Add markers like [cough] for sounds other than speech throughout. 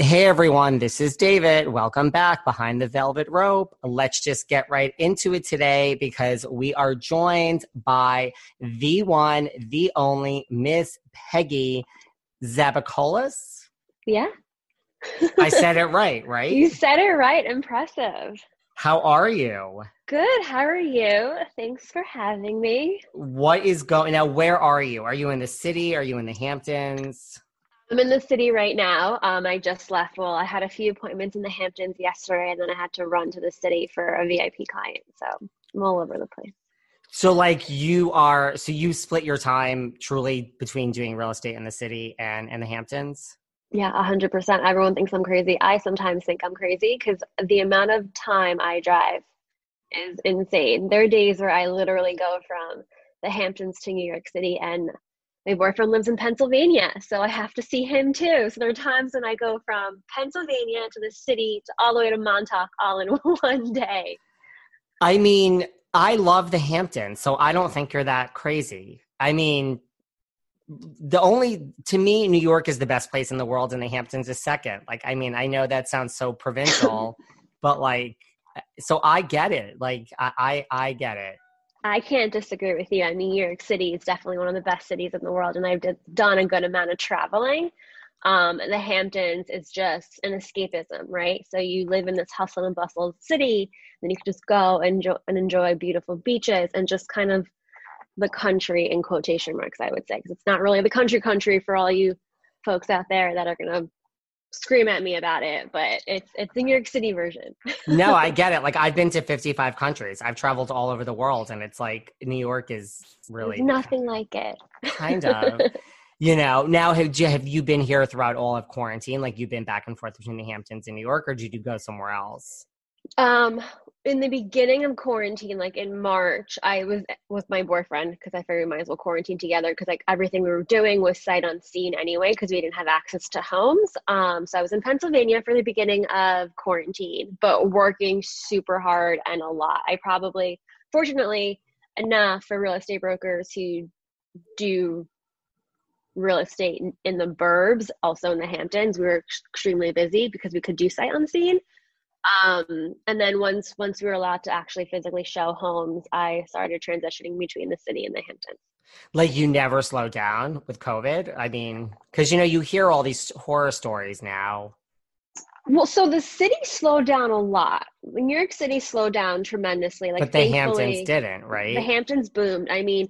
Hey everyone, this is David. Welcome back behind the velvet rope. Let's just get right into it today because we are joined by the one, the only Miss Peggy Zabakolas. Yeah. I said [laughs] it right, right? You said it right. Impressive. How are you? Good. How are you? Thanks for having me. What is going now? Where are you? Are you in the city? Are you in the Hamptons? I'm in the city right now. Um, I just left. Well, I had a few appointments in the Hamptons yesterday, and then I had to run to the city for a VIP client. So I'm all over the place. So, like, you are, so you split your time truly between doing real estate in the city and, and the Hamptons? Yeah, 100%. Everyone thinks I'm crazy. I sometimes think I'm crazy because the amount of time I drive is insane. There are days where I literally go from the Hamptons to New York City, and my boyfriend lives in Pennsylvania, so I have to see him too. So there are times when I go from Pennsylvania to the city to all the way to Montauk all in [laughs] one day. I mean, I love the Hamptons, so I don't think you're that crazy. I mean, the only to me new york is the best place in the world and the hamptons is second like i mean i know that sounds so provincial [laughs] but like so i get it like I, I i get it i can't disagree with you. I mean new york city is definitely one of the best cities in the world and i've done a good amount of traveling. Um, the hamptons is just an escapism right? So you live in this hustle and bustle city then you can just go and enjoy, and enjoy beautiful beaches and just kind of the country in quotation marks, I would say, because it's not really the country country for all you folks out there that are gonna scream at me about it, but it's it's the New York City version. [laughs] no, I get it. Like I've been to 55 countries. I've traveled all over the world and it's like New York is really There's nothing like it. Kind of. [laughs] you know, now have you, have you been here throughout all of quarantine? Like you've been back and forth between the Hamptons and New York or did you go somewhere else? Um, in the beginning of quarantine, like in March, I was with my boyfriend because I figured we might as well quarantine together because like everything we were doing was sight unseen anyway because we didn't have access to homes. Um, so I was in Pennsylvania for the beginning of quarantine, but working super hard and a lot. I probably, fortunately enough for real estate brokers who do real estate in, in the burbs, also in the Hamptons, we were extremely busy because we could do sight unseen. Um, and then once once we were allowed to actually physically show homes, I started transitioning between the city and the Hamptons. Like you never slow down with COVID. I mean, because you know you hear all these horror stories now. Well, so the city slowed down a lot. New York City slowed down tremendously. Like, but the Hamptons didn't, right? The Hamptons boomed. I mean,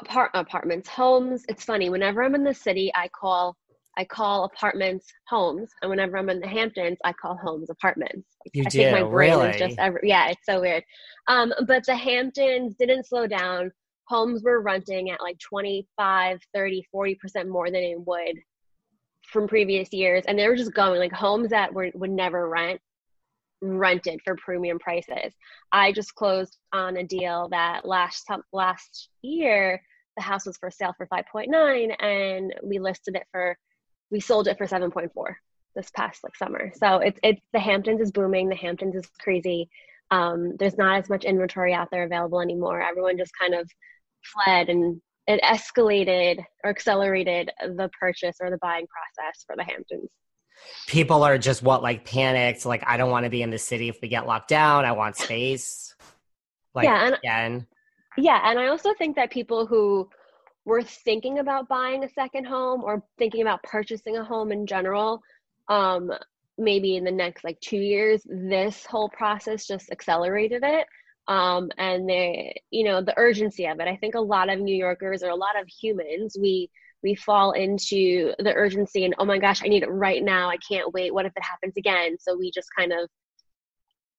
apart apartments, homes. It's funny. Whenever I'm in the city, I call I call apartments homes, and whenever I'm in the Hamptons, I call homes apartments. You I do, think my brain really? is just every, yeah, it's so weird. Um, but the Hamptons didn't slow down. Homes were renting at like 25, 30, 40 percent more than it would from previous years, and they were just going like homes that were would never rent rented for premium prices. I just closed on a deal that last last year the house was for sale for 5.9 and we listed it for we sold it for 7.4 this past like summer. So it's it's the Hamptons is booming. The Hamptons is crazy. Um, there's not as much inventory out there available anymore. Everyone just kind of fled and it escalated or accelerated the purchase or the buying process for the Hamptons. People are just what like panicked, like I don't want to be in the city if we get locked down. I want space. Like yeah, and again. Yeah, and I also think that people who were thinking about buying a second home or thinking about purchasing a home in general, um, maybe in the next like two years, this whole process just accelerated it. Um, and they, you know, the urgency of it. I think a lot of New Yorkers or a lot of humans, we we fall into the urgency and oh my gosh, I need it right now. I can't wait. What if it happens again? So we just kind of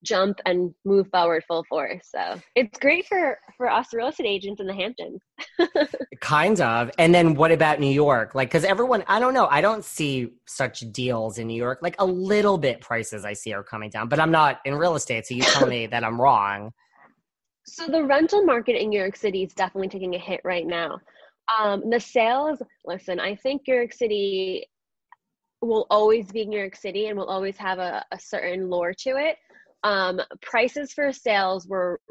jump and move forward full force. So it's great for for us real estate agents in the Hamptons. [laughs] kind of. And then what about New York? Like, because everyone, I don't know, I don't see such deals in New York. Like a little bit prices I see are coming down, but I'm not in real estate, so you tell me [laughs] that I'm wrong. So the rental market in New York City is definitely taking a hit right now. Um, the sales, listen, I think New York City will always be New York City and will always have a, a certain lore to it um, prices for sales were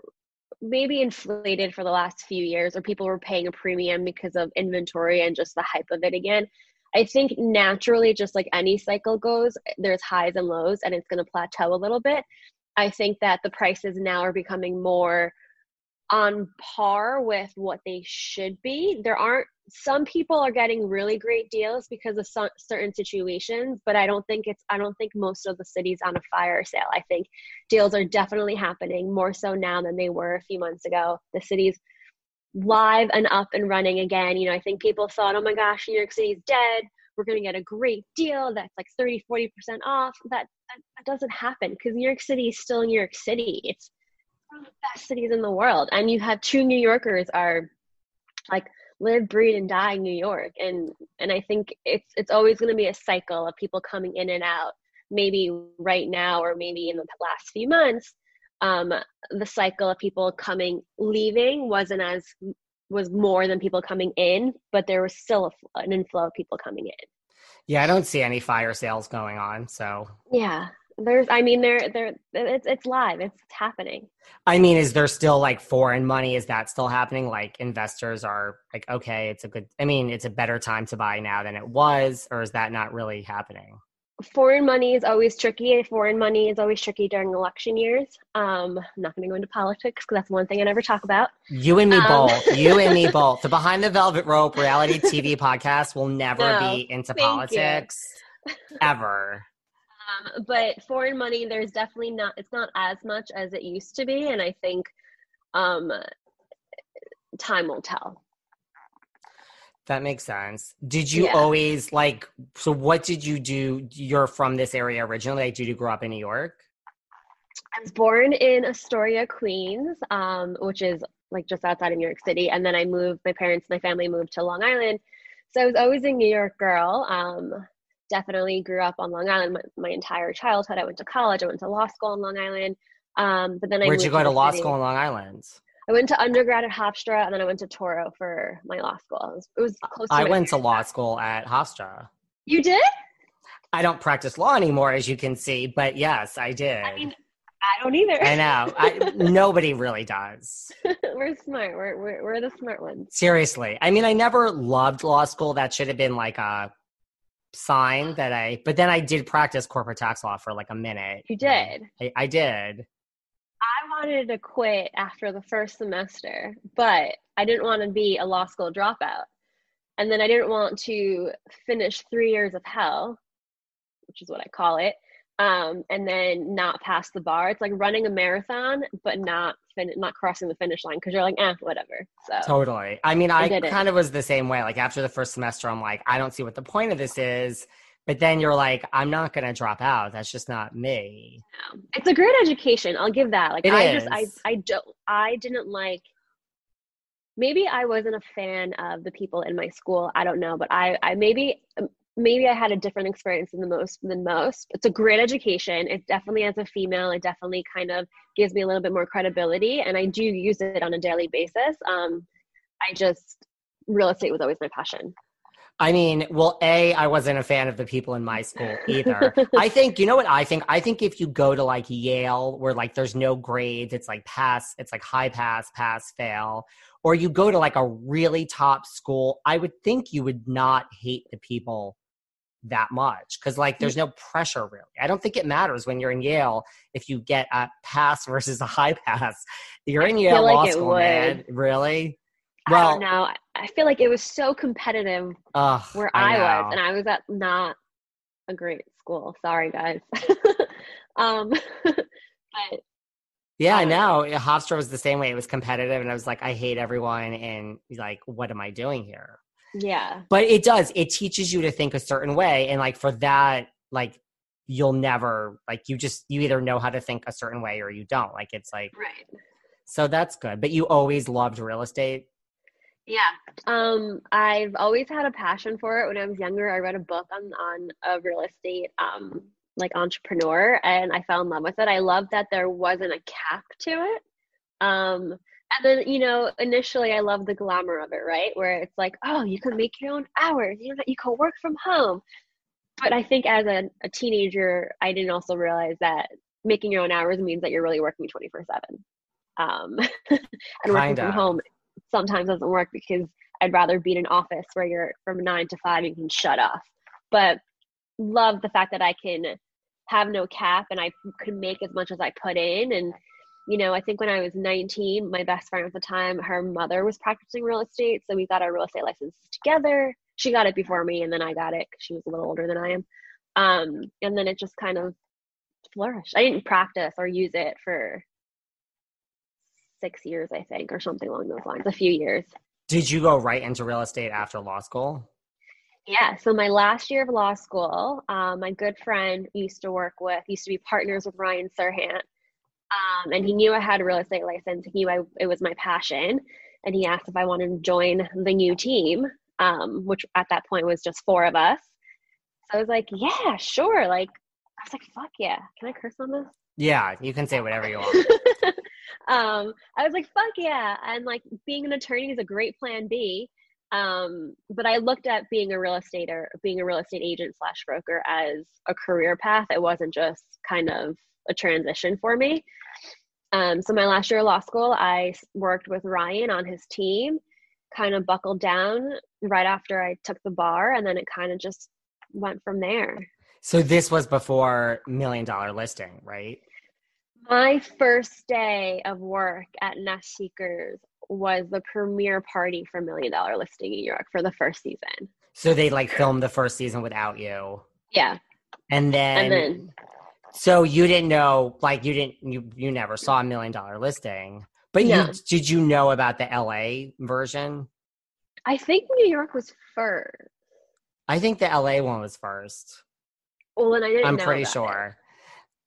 maybe inflated for the last few years or people were paying a premium because of inventory and just the hype of it again i think naturally just like any cycle goes there's highs and lows and it's going to plateau a little bit i think that the prices now are becoming more on par with what they should be. There aren't some people are getting really great deals because of some, certain situations, but I don't think it's I don't think most of the cities on a fire sale. I think deals are definitely happening more so now than they were a few months ago. The city's live and up and running again. You know, I think people thought, "Oh my gosh, New York City's dead. We're going to get a great deal that's like 30, 40% off." That that, that doesn't happen because New York City is still New York City. It's one of the best cities in the world. And you have true New Yorkers are like live, breathe, and die in New York. And and I think it's it's always going to be a cycle of people coming in and out. Maybe right now, or maybe in the last few months, um, the cycle of people coming leaving wasn't as was more than people coming in, but there was still a, an inflow of people coming in. Yeah, I don't see any fire sales going on. So yeah, there's i mean there there it's it's live. It's, happening. I mean is there still like foreign money? Is that still happening? Like investors are like okay it's a good i mean it's a better time to buy now than it was or is that not really happening? Foreign money is always tricky. Foreign money is always tricky during election years. Um i'm not going to go into politics because that's one thing i never talk about. You and me um, both. You and me [laughs] both. The behind the velvet rope reality tv [laughs] podcast will never no, be into politics ever um, but foreign money, there's definitely not. It's not as much as it used to be, and I think um, time will tell. That makes sense. Did you yeah. always like? So, what did you do? You're from this area originally. Like, did you grow up in New York? I was born in Astoria, Queens, um, which is like just outside of New York City, and then I moved. My parents, my family moved to Long Island, so I was always a New York girl. Um, definitely grew up on Long Island my, my, entire childhood. I went to college. I went to law school in Long Island. Um, but then I where'd you go to, to law city. school in Long Island? I went to undergrad at Hofstra, and then I went to Touro for my law school. It was, it was close. I went to law school at Hofstra. You did? I don't practice law anymore, as you can see, but yes, I did. I mean, I don't either. I know. I, [laughs] nobody really does. [laughs] we're smart. We're, we're we're the smart ones. Seriously, I mean, I never loved law school. That should have been like a sign that I, but then I did practice corporate tax law for like a minute. You did? I, I did. I wanted to quit after the first semester, but I didn't want to be a law school dropout. And then I didn't want to finish three years of hell, which is what I call it, um, and then not pass the bar. It's like running a marathon, but not fin- not crossing the finish line because you're like, eh, whatever. So totally. I mean, I, I kind of was the same way. Like after the first semester, I'm like, I don't see what the point of this is. But then you're like, I'm not to drop out. That's just not me. It's a great education. I'll give that. Like it I is. just, I, I don't, I didn't like. Maybe I wasn't a fan of the people in my school. I don't know, but I, I maybe maybe I had a different experience than the most than most. It's a great education. It definitely as a female, it definitely kind of gives me a little bit more credibility and I do use it on a daily basis. Um I just real estate was always my passion. I mean, well, A, I wasn't a fan of the people in my school either. [laughs] I think, you know what I think? I think if you go to like Yale, where like there's no grades, it's like pass, it's like high pass, pass, fail, or you go to like a really top school, I would think you would not hate the people that much because like there's no pressure really. I don't think it matters when you're in Yale if you get a pass [laughs] versus a high pass. You're in Yale like law it school, would. man. Really? I don't know. I feel like it was so competitive ugh, where I, know. was, and I was at not a great school. Sorry, guys. [laughs] um, [laughs] but Yeah, I Um, know. Hofstra was the same way. It was competitive, and I was like, I hate everyone, and like, what am I doing here? Yeah, But it does. It teaches you to think a certain way, and like for that, like you'll never like you just you either know how to think a certain way or you don't. Like it's like right. so that's good. But you always loved real estate. Yeah. Um, I've always had a passion for it. When I was younger, I read a book on on a real estate um like entrepreneur and I fell in love with it. I love that there wasn't a cap to it. Um and then, you know, initially I love the glamour of it, right? Where it's like, oh, you can make your own hours, you know, you can work from home. But I think as a, a teenager, I didn't also realize that making your own hours means that you're really working 24 7. Um, [laughs] and working Kinda. from home sometimes doesn't work because I'd rather be in an office where you're from nine to five, you can shut off. But love the fact that I can have no cap and I could make as much as I put in. And, you know, I think when I was 19, my best friend at the time, her mother was practicing real estate. So we got our real estate licenses together. She got it before me and then I got it she was a little older than I am. Um, and then it just kind of flourished. I didn't practice or use it for six years, I think, or something along those lines, a few years. Did you go right into real estate after law school? Yeah. So my last year of law school, um, my good friend used to work with, used to be partners with Ryan Serhant. Um, and he knew I had a real estate license. He knew I, it was my passion. And he asked if I wanted to join the new team, um, which at that point was just four of us. So I was like, yeah, sure. Like, I was like, fuck yeah. Can I curse on this? Yeah, you can say whatever you want. [laughs] um, I was like, fuck yeah. And like being an attorney is a great plan B. Um, but I looked at being a real estate or being a real estate agent slash broker as a career path. It wasn't just kind of a transition for me. Um, so my last year of law school, I worked with Ryan on his team, kind of buckled down right after I took the bar, and then it kind of just went from there. So this was before million dollar listing, right? My first day of work at Nest Seekers was the premiere party for Million Dollar Listing in New York for the first season. So they like filmed the first season without you. Yeah. And then, And then so you didn't know like you didn't you you never saw a million dollar listing. But No. you did you know about the LA version? I think New York was first. I think the LA one was first. Well, and I didn't I'm know pretty about it. sure.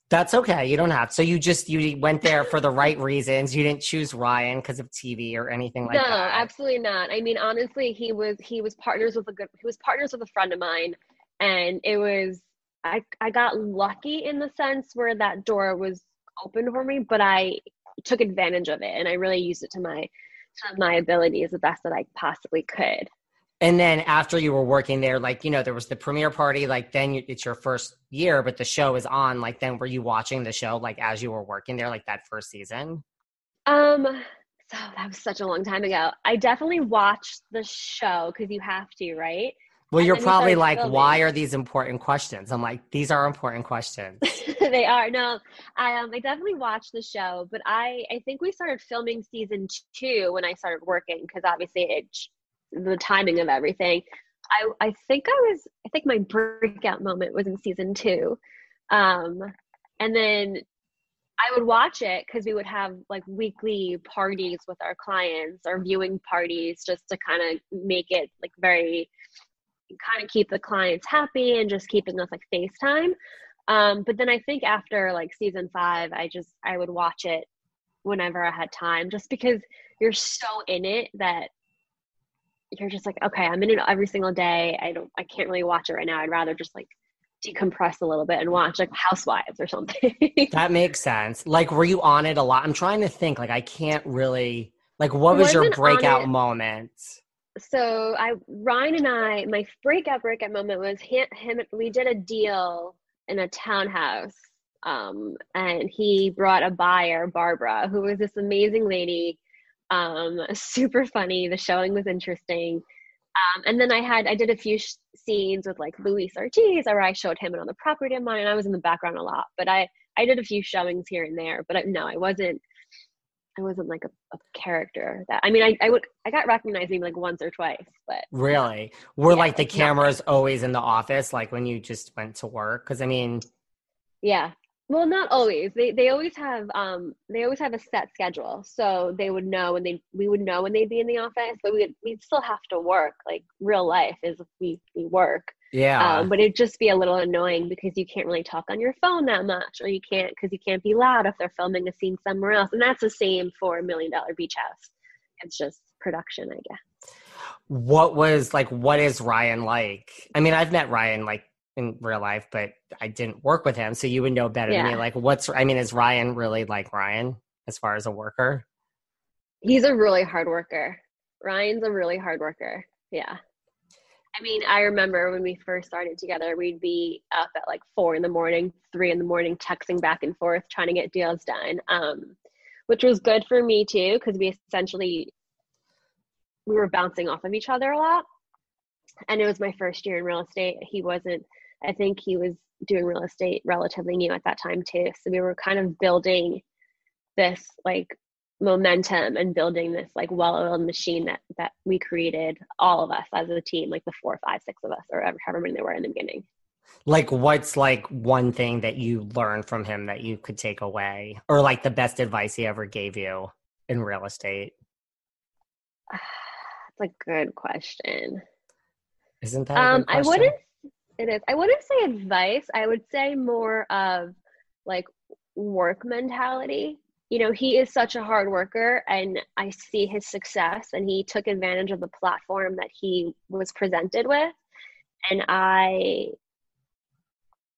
That's okay. You don't have. So you just you went there for the right reasons. You didn't choose Ryan because of TV or anything like no, that. No, absolutely not. I mean, honestly, he was he was partners with a good he was partners with a friend of mine, and it was I I got lucky in the sense where that door was open for me, but I took advantage of it and I really used it to my to my abilities the best that I possibly could. And then after you were working there, like you know, there was the premiere party. Like then you, it's your first year, but the show is on. Like then were you watching the show like as you were working there, like that first season? Um, so that was such a long time ago. I definitely watched the show because you have to, right? Well, And you're probably like, why are these important questions? I'm like, these are important questions. [laughs] they are no I, um, I definitely watched the show but i i think we started filming season two when i started working because obviously it the timing of everything i i think i was i think my breakout moment was in season two um and then i would watch it because we would have like weekly parties with our clients or viewing parties just to kind of make it like very kind of keep the clients happy and just keeping us like FaceTime. Um, but then I think after like season five, I just I would watch it whenever I had time, just because you're so in it that you're just like, okay, I'm in it every single day. I don't, I can't really watch it right now. I'd rather just like decompress a little bit and watch like Housewives or something. [laughs] that makes sense. Like, were you on it a lot? I'm trying to think. Like, I can't really. Like, what was your breakout moment? So I Ryan and I my breakout breakout moment was him, him we did a deal in a townhouse um and he brought a buyer Barbara who was this amazing lady um [laughs] super funny the showing was interesting Um, and then I had I did a few sh- scenes with like Luis Ortiz, where I showed him another property of mine, and I was in the background a lot. But I I did a few showings here and there. But I, no, I wasn't. I wasn't like a, a character that I mean I, I would I got recognized maybe like once or twice, but really were Yeah, like the cameras always in the office, like when you just went to work? Because I mean, Yeah. Well, not always. They they always have um they always have a set schedule. So they would know when they we would know when they'd be in the office, but we we'd still have to work. Like real life is we we work. Yeah, Um, but it'd just be a little annoying because you can't really talk on your phone that much, or you can't because you can't be loud if they're filming a scene somewhere else. And that's the same for Million Dollar Beach House. It's just production, I guess. what was like? What is Ryan like? I mean, I've met Ryan like in real life, but I didn't work with him, so you would know better than me. Like, what's? I mean, is Ryan really like Ryan as far as a worker? He's a really hard worker. Ryan's a really hard worker. Yeah. I mean, I remember when we first started together, we'd be up at like four in the morning, three in the morning, texting back and forth, trying to get deals done. Um, which was good for me too, because we essentially we were bouncing off of each other a lot. And it was my first year in real estate. He wasn't, I think he was doing real estate relatively new at that time too. So we were kind of building this like momentum and building this like well-oiled machine that that we created all of us as a team like the four five six of us or however many there were in the beginning. Like, what's like one thing that you learned from him that you could take away, or like the best advice he ever gave you in real estate? [sighs] that's a good question. Isn't that? A um i wouldn't it is. I wouldn't say advice. I would say more of like work mentality you know he is such a hard worker and i see his success and he took advantage of the platform that he was presented with. And i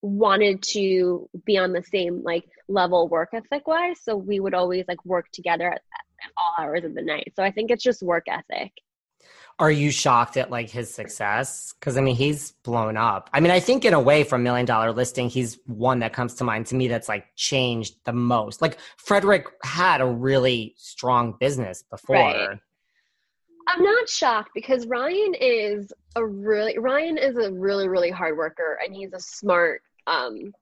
wanted to be on the same like level work ethic wise so we would always like work together at, at all hours of the night. So i think it's just work ethic Are you shocked at like his success? Because I mean, he's blown up. I mean, I think in a way, from Million Dollar Listing, he's one that comes to mind to me that's like changed the most. Like Fredrik had a really strong business before. Right. I'm not shocked because Ryan is a really Ryan is a really really hard worker and he's a smart um,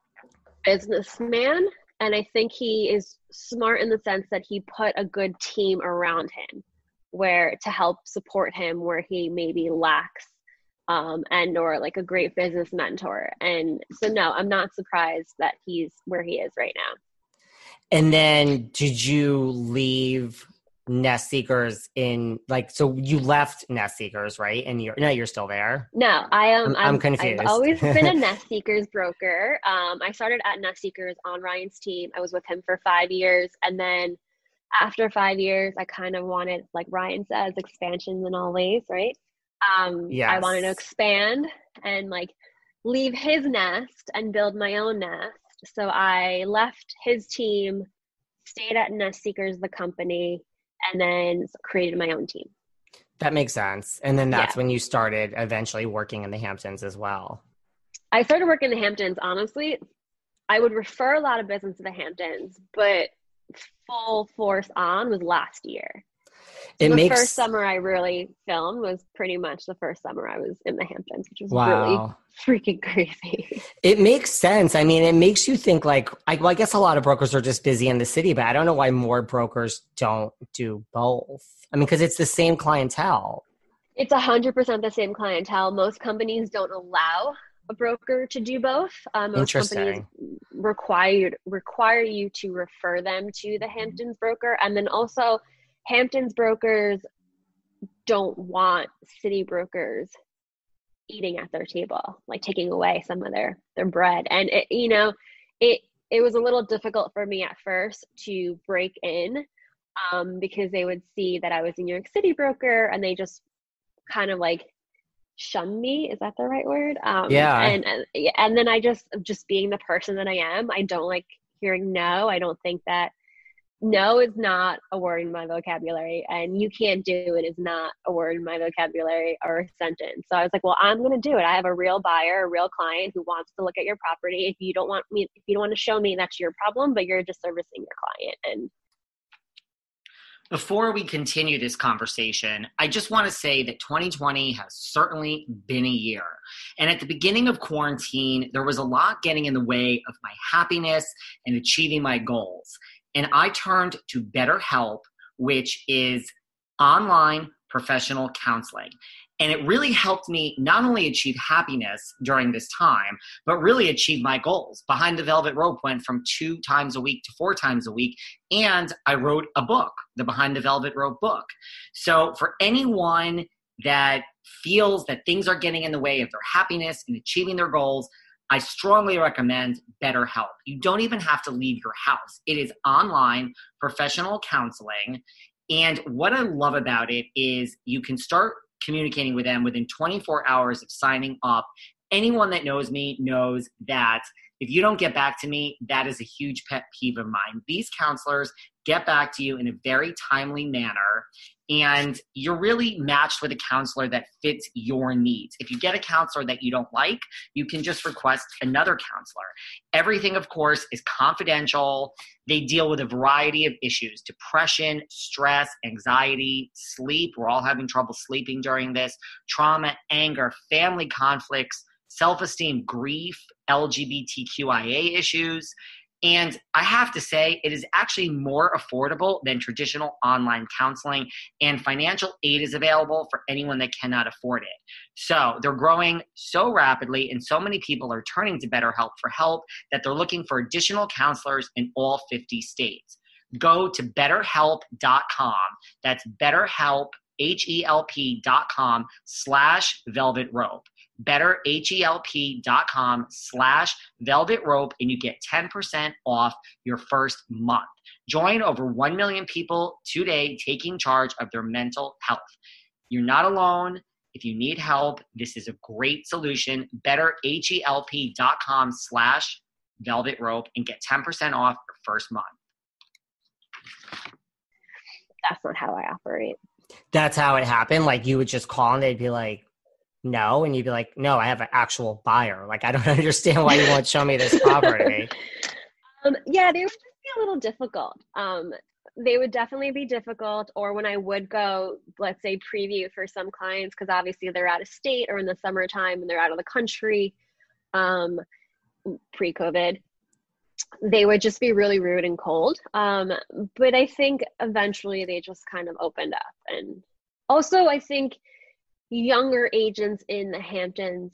businessman and I think he is smart in the sense that he put a good team around him where to help support him where he maybe lacks um, and or like a great business mentor and so no I'm not surprised that he's where he is right now. And then, did you leave Nest Seekers in like? So you left Nest Seekers, right? And you're no, you're still there. No, I am. I'm- I'm I'm, confused. I've always [laughs] been a Nest Seekers broker. Um, I started at Nest Seekers on Ryan's team. I was with him for five years, and then after five years, I kind of wanted, like Ryan says, expansions in all ways, right? Um, I wanted to expand and like leave his nest and build my own nest. So I left his team, stayed at Nest Seekers, the company, and then created my own team. That makes sense. And then that's Yeah. when you started eventually working in the Hamptons as well. I started working in the Hamptons. Honestly, I would refer a lot of business to the Hamptons, but full force on was last year. So It the makes first summer I really filmed was pretty much the first summer I was in the Hamptons, which was wow. really freaking [laughs] crazy. It makes sense. I mean, it makes you think like, I, well, I guess a lot of brokers are just busy in the city, but I don't know why more brokers don't do both. I mean, because it's the same clientele. it's a hundred percent the same clientele. Most companies don't allow a broker to do both. Um, most companies Interesting. require require you to refer them to the Hamptons broker, and then also Hamptons brokers don't want city brokers eating at their table, like taking away some of their their bread. And it, you know, it it was a little difficult for me at first to break in um, because they would see that I was a New York City broker, and they just kind of like shun me. Is that the right word? Um, Yeah. And and, yeah, and then I just just being the person that I am, I don't like hearing no. I don't think that no is not a word in my vocabulary and you can't do it is not a word in my vocabulary or a sentence so i was like well i'm going to do it i have a real buyer a real client who wants to look at your property if you don't want me if you don't want to show me that's your problem but you're just servicing your client and Before we continue this conversation, I just want to say that 2020 has certainly been a year. And at the beginning of quarantine, there was a lot getting in the way of my happiness and achieving my goals. And I turned to BetterHelp, which is online professional counseling. And it really helped me not only achieve happiness during this time, but really achieve my goals. Behind the Velvet Rope went from two times a week to four times a week. And I wrote a book, the Behind the Velvet Rope book. So for anyone that feels that things are getting in the way of their happiness and achieving their goals, I strongly recommend BetterHelp. You don't even have to leave your house. It is online professional counseling. And what I love about it is you can start communicating with them within 24 hours of signing up. Anyone that knows me knows that if you don't get back to me, that is a huge pet peeve of mine. These counselors get back to you in a very timely manner and you're really matched with a counselor that fits your needs. If you get a counselor that you don't like, you can just request another counselor. Everything, of course, is confidential. They deal with a variety of issues depression, stress, anxiety, sleep. We're all having trouble sleeping during this, trauma, anger, family conflicts, self esteem, grief, LGBTQIA issues. And I have to say, it is actually more affordable than traditional online counseling, and financial aid is available for anyone that cannot afford it. So they're growing so rapidly, and so many people are turning to BetterHelp for help that they're looking for additional counselors in all 50 states. Go to betterhelp.com. That's betterhelp, H-E-L-P dot com slash velvet rope betterhelp.com slash velvet rope and you get 10% off your first month. Join over 1 million people today taking charge of their mental health. You're not alone. If you need help, this is a great solution. Betterhelp.com slash velvet rope and get 10% off your first month. That's not how I operate. That's how it happened. Like you would just call and they'd be like, no and you'd be like no i have an actual buyer. Like i don't [laughs] understand why you won't show me this property. [laughs] Um, yeah they would just be a little difficult. Um, they would definitely be difficult or when i would go let's say preview for some clients because obviously they're out of state or in the summertime and they're out of the country um, pre-covid they would just be really rude and cold. Um, but i think eventually they just kind of opened up. And also i think younger agents in the Hamptons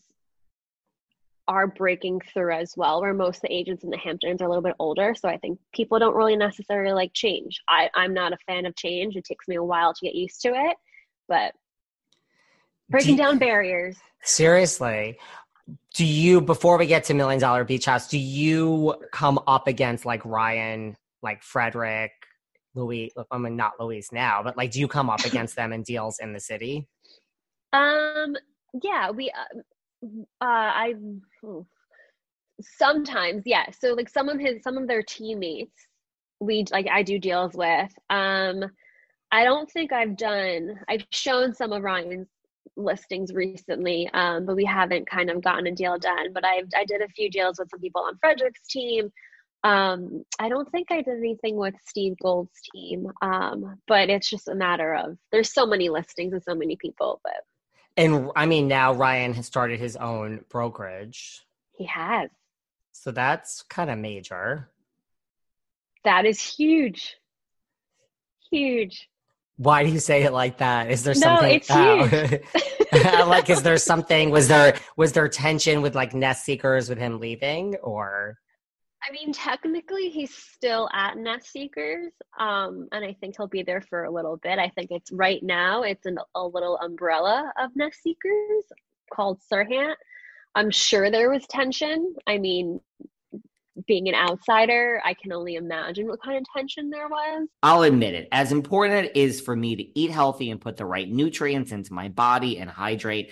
are breaking through as well, where most of the agents in the Hamptons are a little bit older. So I think people don't really necessarily like change. I, I'm not a fan of change. It takes me a while to get used to it, but breaking down barriers. Seriously. Do you, before we get to Million Dollar Beach House, do you come up against like Ryan, like Fredrik, Luis? I mean, not Luis now, but like, do you come up [laughs] against them in deals in the city? Um, yeah, we, uh, uh I, sometimes, yeah. So like some of his, some of their teammates, we like I do deals with. Um, I don't think I've done. I've shown some of Ryan's listings recently, um, but we haven't kind of gotten a deal done. But I I did a few deals with some people on Fredrik's team. Um, I don't think I did anything with Steve Gold's team, um, but it's just a matter of there's so many listings and so many people, but and I mean, now Ryan has started his own brokerage. He has. So that's kind of major. That is huge. Huge. Why do you say it like that? Is there no, something? it's huge. [laughs] like, is there something? Was there was there tension with like Nest Seekers with him leaving, or? I mean, technically, he's still at Nest Seekers, um, and I think he'll be there for a little bit. I think it's right now. It's in a little umbrella of Nest Seekers called Serhant. I'm sure there was tension. I mean, being an outsider, I can only imagine what kind of tension there was. I'll admit it. As important it is for me to eat healthy and put the right nutrients into my body and hydrate,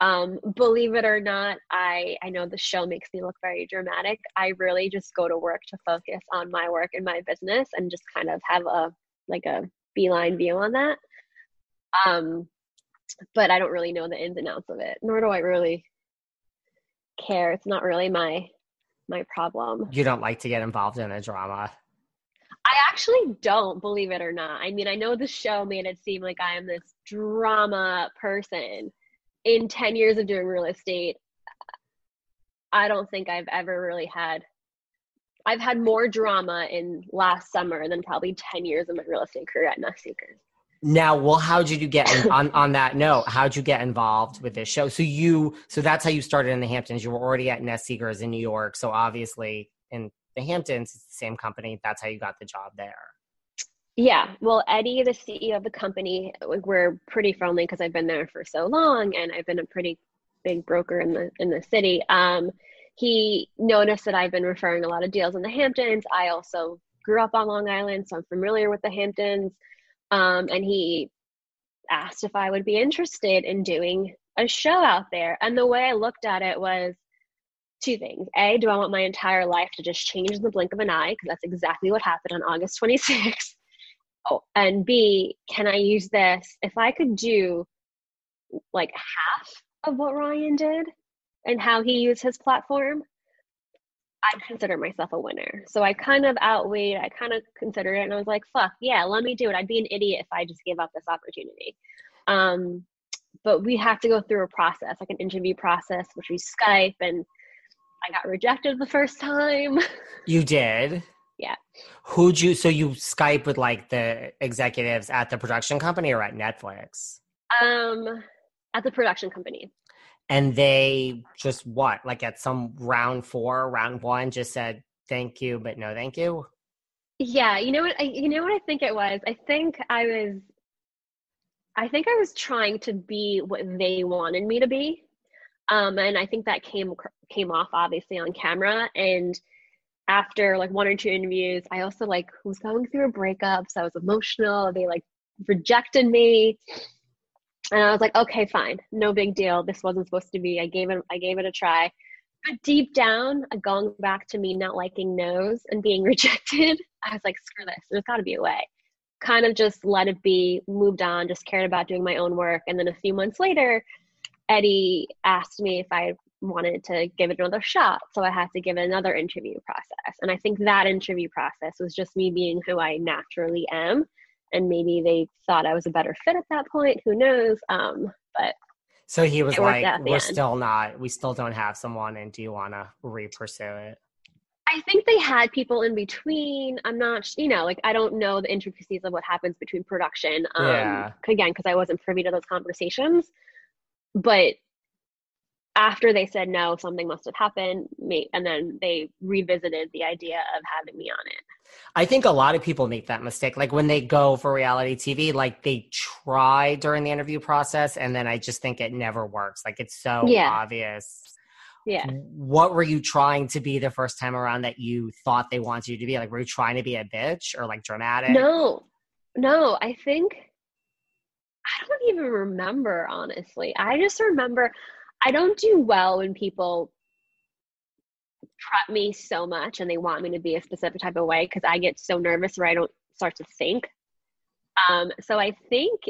Um, believe it or not, I I know the show makes me look very dramatic. I really just go to work to focus on my work and my business and just kind of have a like a beeline view on that. Um, but I don't really know the ins and outs of it, nor do I really care. It's not really my my problem. You don't like to get involved in a drama. I actually don't, believe it or not. I mean, I know the show made it seem like I am this drama person. In 10 years of doing real estate, I don't think I've ever really had I've had more drama in last summer than probably 10 years of my real estate career at Nest Seekers. Now, well, how did you get in, [laughs] on on that note? How'd you get involved with this show? So you, so that's how you started in the Hamptons. You were already at Nest Seekers in New York. So obviously, in the Hamptons, it's the same company. That's how you got the job there. Yeah, well, Eddie, the CEO of the company, we're pretty friendly because I've been there for so long, and I've been a pretty big broker in the in the city. Um, he noticed that I've been referring a lot of deals in the Hamptons. I also grew up on Long Island, so I'm familiar with the Hamptons. Um, and he asked if I would be interested in doing a show out there. And the way I looked at it was two things. A, do I want my entire life to just change in the blink of an eye? Because that's exactly what happened on August 26th. Oh, and B, can I use this? If I could do like half of what Ryan did and how he used his platform, I'd consider myself a winner. So I kind of outweighed, I kind of considered it and I was like, fuck, yeah, let me do it. I'd be an idiot if I just gave up this opportunity. Um, but we have to go through a process, like an interview process, which we Skype, and I got rejected the first time. [laughs] You did? Yeah. Who'd you, so you Skype with like the executives at the production company or at Netflix? Um, at the production company and they just what like at some round four round one just said thank you but no thank you yeah you know what I, you know what i think it was i think i was i think i was trying to be what they wanted me to be um, and i think that came came off obviously on camera and after like one or two interviews i also like was going through a breakup so i was emotional they like rejected me and I was like, okay, fine, no big deal. This wasn't supposed to be. I gave it, I gave it a try. But deep down, going back to me not liking no's and being [laughs] rejected, I was like, screw this. There's got to be a way. Kind of just let it be, moved on, just cared about doing my own work. And then a few months later, Eddie asked me if I wanted to give it another shot. So I had to give it another interview process. And I think that interview process was just me being who I naturally am and maybe they thought I was a better fit at that point. Who knows? Um, but so he was like, "We're end. still not. We still don't have someone, and do you want to re-pursue it?" I think they had people in between. I'm not, you know, like I don't know the intricacies of what happens between production. Um, yeah. Again, because I wasn't privy to those conversations. But after they said no, something must have happened, and then they revisited the idea of having me on it. I think a lot of people make that mistake. Like when they go for reality TV, like they try during the interview process, and then I just think it never works. Like it's so yeah. obvious. Yeah. What were you trying to be the first time around that you thought they wanted you to be? Like, were you trying to be a bitch or like dramatic? No, no. I think I don't even remember honestly. I just remember I don't do well when people prep me so much and they want me to be a specific type of way because I get so nervous where I don't start to think. Um, so I think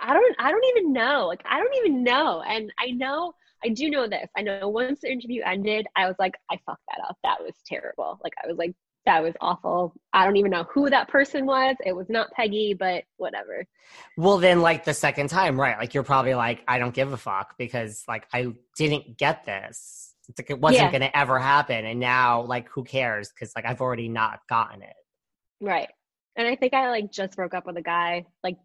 I don't I don't even know. Like I don't even know. And I know I do know this. I know once the interview ended, I was like, I fucked that up. That was terrible. Like I was like, that was awful. I don't even know who that person was. It was not Peggy, but whatever. Well, then, like the second time, right? Like you're probably like, I don't give a fuck because like I didn't get this. It's like it wasn't Yeah. going to ever happen, and now like who cares? Because like I've already not gotten it. Right. And I think I like just broke up with a guy like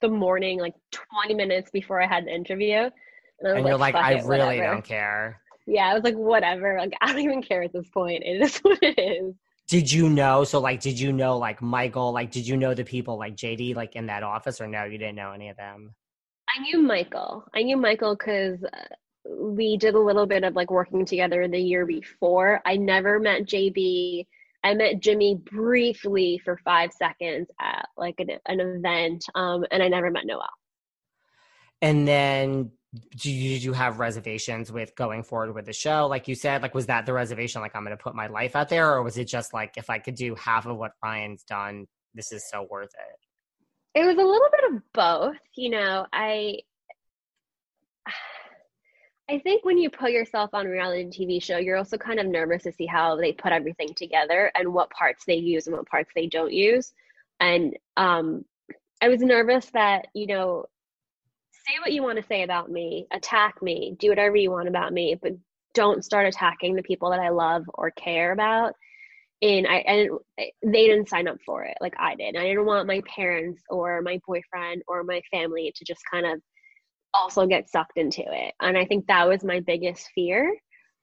the morning, like 20 minutes before I had the interview. And, I was And you're like, "Fuck I it, really whatever." don't care. Yeah, I was like, whatever. Like, [laughs] I don't even care at this point. It is [laughs] what it is. Did you know? So like, did you know like Michael? Like, did you know the people like JB like in that office, or no? You didn't know any of them. I knew Michael. I knew Michael because we did a little bit of like working together the year before. I never met JB. I met Jimmy briefly for five seconds at like an, an event, um, and I never met Noel. And then do you, did you have reservations with going forward with the show? Like you said, like was that the reservation? Like I'm going to put my life out there, or was it just like if I could do half of what Ryan's done, this is so worth it? It was a little bit of both. You know, I I think when you put yourself on a reality TV show, you're also kind of nervous to see how they put everything together and what parts they use and what parts they don't use. And um, I was nervous that, you know, say what you want to say about me, attack me, do whatever you want about me, but don't start attacking the people that I love or care about. And I and they didn't sign up for it like I did. I didn't want my parents or my boyfriend or my family to just kind of also get sucked into it. And I think that was my biggest fear.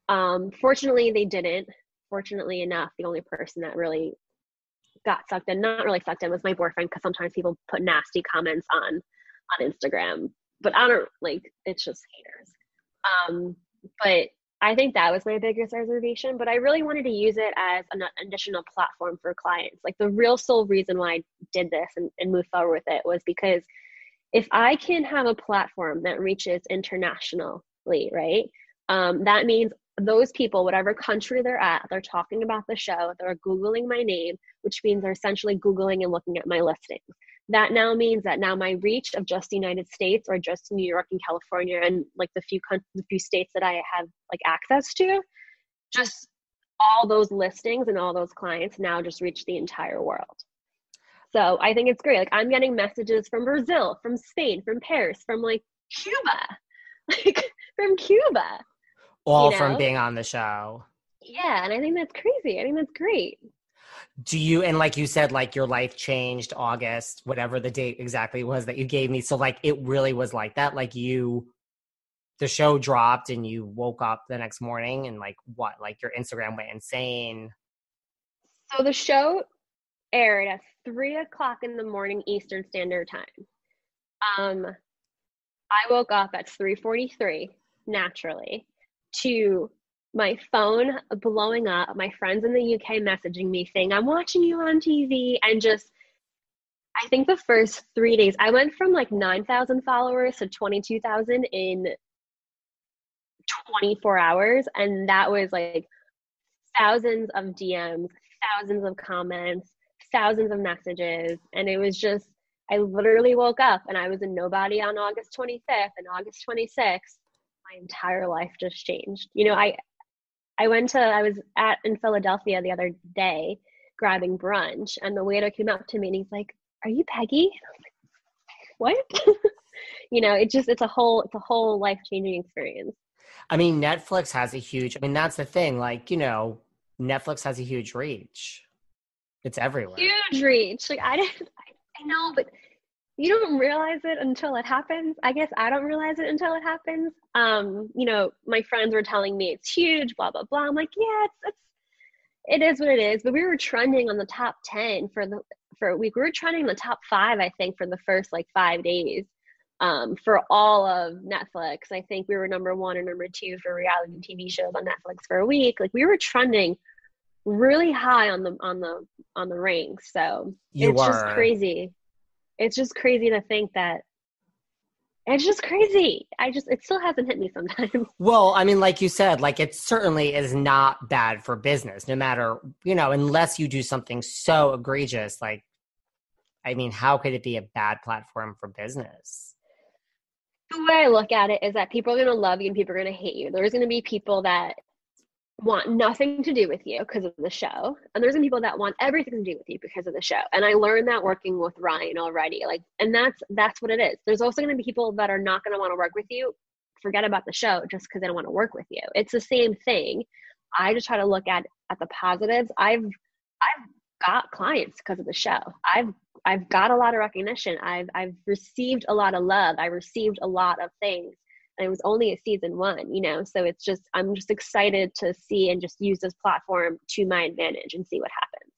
Um, fortunately, they didn't. Fortunately enough, the only person that really got sucked in, not really sucked in, was my boyfriend because sometimes people put nasty comments on on Instagram. But I don't like it's just haters. Um, but I think that was my biggest reservation. But I really wanted to use it as an additional platform for clients. Like the real sole reason why I did this and, and moved forward with it was because if I can have a platform that reaches internationally, right? Um, that means those people, whatever country they're at, they're talking about the show, they're Googling my name, which means they're essentially Googling and looking at my listings. That now means that now my reach of just the United States or just New York and California and like the few the few states that I have like access to, just all those listings and all those clients now just reach the entire world. So I think it's great. Like I'm getting messages from Brazil, from Spain, from Paris, from like Cuba, [laughs] like from Cuba. All You from being on the show. Yeah, and I think that's crazy. I think that's great. Do you and like you said, like your life changed August, whatever the date exactly was that you gave me. So like it really was like that. Like you the show dropped and you woke up the next morning and like what? Like your Instagram went insane. So the show aired at three o'clock in the morning Eastern Standard Time. Um, I woke up at three forty-three naturally to my phone blowing up, my friends in the UK messaging me saying, "I'm watching you on TV," and just. I think the first three days, I went from like 9,000 followers to 22,000 in 24 hours. And that was like thousands of DMs, thousands of comments, thousands of messages. And it was just, I literally woke up and I was a nobody on August 25th and August 26th. My entire life just changed. You know, I, I went to, I was at in Philadelphia the other day grabbing brunch and the waiter came up to me and he's like, are you Peggy? And I was like, what? [laughs] you know, it just, it's a whole, it's a whole life changing experience. I mean, Netflix has a huge I mean, that's the thing. Like, you know, Netflix has a huge reach. It's everywhere. huge reach. Like I didn't, I, I know, but you don't realize it until it happens. I guess I don't realize it until it happens. Um, you know, my friends were telling me it's huge, blah blah blah. I'm like, yeah, it's it's it is what it is. But we were trending on the top ten for the for a week. We were trending the top five, I think, for the first like five days. Um, for all of Netflix, I think we were number one or number two for reality TV shows on Netflix for a week. Like we were trending really high on the on the on the ranks. So You it's just crazy. It's just crazy to think that it's just crazy. I just it still hasn't hit me sometimes. [laughs] Well, I mean, like you said, like it certainly is not bad for business, no matter, you know, unless you do something so egregious. Like, I mean, how could it be a bad platform for business? The way I look at it is that people are going to love you and people are going to hate you. There's going to be people that want nothing to do with you because of the show. And there's some people that want everything to do with you because of the show. And i learned that working with ryan already like and that's that's what it is. There's also going to be people that are not going to want to work with you forget about the show just because they don't want to work with you. It's the same thing. I just try to look at at the positives. I've i've got clients because of the show. I've i've got a lot of recognition. I've i've received a lot of love. I received a lot of things and it was only a season one you know so it's just i'm just excited to see and just use this platform to my advantage and see what happens.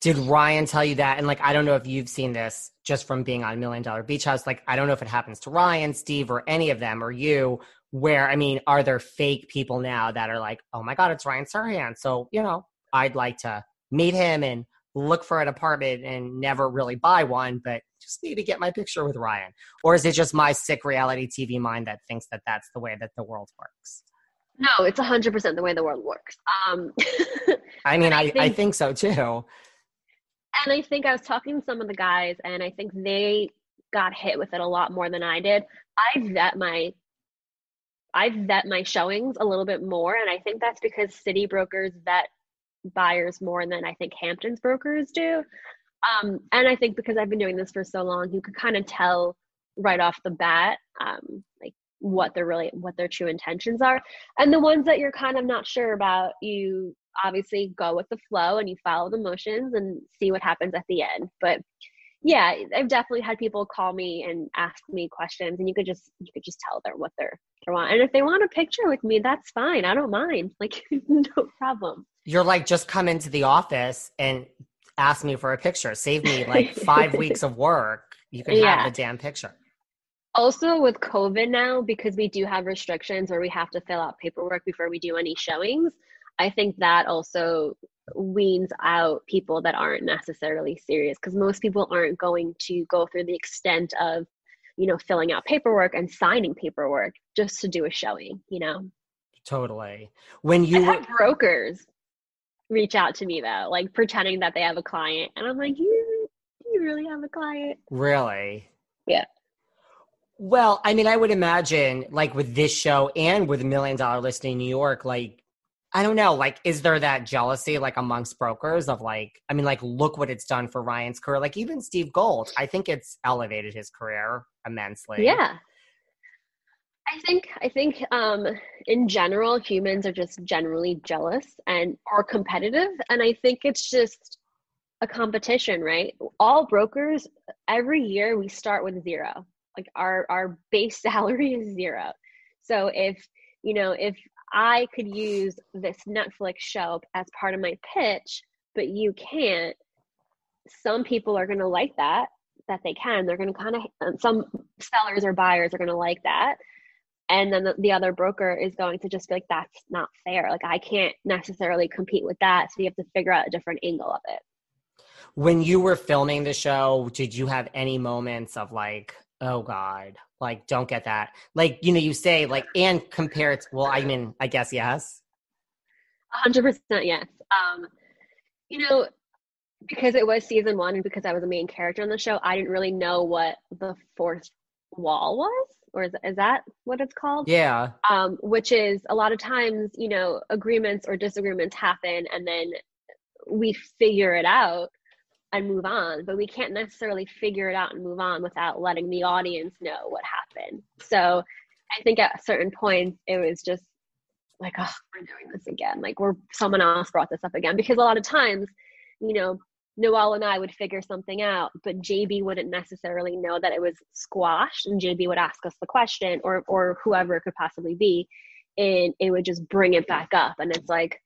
Did ryan tell you that? And like i don't know if you've seen this just from being on million dollar beach house. Like i don't know if it happens to ryan steve or any of them or you where i mean are there fake people now that are like oh my god it's ryan serhant so you know i'd like to meet him and look for an apartment and never really buy one, but just need to get my picture with Ryan? Or is it just my sick reality TV mind that thinks that that's the way that the world works? No, it's 100% the way the world works. Um, [laughs] I mean, I, I, think, I think so too. And I think I was talking to some of the guys, and I think they got hit with it a lot more than I did. I vet my I vet my showings a little bit more, and I think that's because city brokers vet buyers more than I think Hamptons brokers do. Um, and I think because I've been doing this for so long, you could kind of tell right off the bat, um, like what their really what their true intentions are. And the ones that you're kind of not sure about, you obviously go with the flow and you follow the motions and see what happens at the end. But yeah, I've definitely had people call me and ask me questions, and you could just you could just tell them what they're they want. And if they want a picture with me, that's fine. I don't mind. [laughs] Like [laughs] no problem. You're like just come into the office and ask me for a picture. Save me [laughs] like five weeks of work. You can yeah. have the damn picture. Also with COVID now, because we do have restrictions where we have to fill out paperwork before we do any showings, I think that also weans out people that aren't necessarily serious because most people aren't going to go through the extent of you know filling out paperwork and signing paperwork just to do a showing you know totally when you have brokers reach out to me though like pretending that they have a client and i'm like you you really have a client really yeah well i mean i would imagine like with this show and with a million dollar listing in new york like I don't know, like, is there that jealousy like amongst brokers of like, I mean, like, look what it's done for Ryan's career. Like, even Steve Gold, I think it's elevated his career immensely. Yeah. I think I think um, in general humans are just generally jealous and are competitive, and I think it's just a competition, right? All brokers every year we start with zero. Like our our base [laughs] salary is zero. So if you know if I could use this Netflix show as part of my pitch, but you can't. Some people are going to like that, that they can. They're going to kind of, um, some sellers or buyers are going to like that. And then the, the, other broker is going to just be like, that's not fair. Like, I can't necessarily compete with that. So you have to figure out a different angle of it. When you were filming the show, did you have any moments of like, oh God, like don't get that like you know you say like and compare it well i mean i guess yes 100% yes um you know because it was season one and because i was a main character on the show i didn't really know what the fourth wall was or is, is that what it's called? Yeah. Um which is a lot of times you know agreements or disagreements happen and then we figure it out and move on but we can't necessarily figure it out and move on without letting the audience know what happened. So i think at certain points it was just like oh we're doing this again. Like we're someone else brought this up again because a lot of times you know noel and i would figure something out but jb wouldn't necessarily know that it was squashed and jb would ask us the question or or whoever it could possibly be and it would just bring it back up and it's like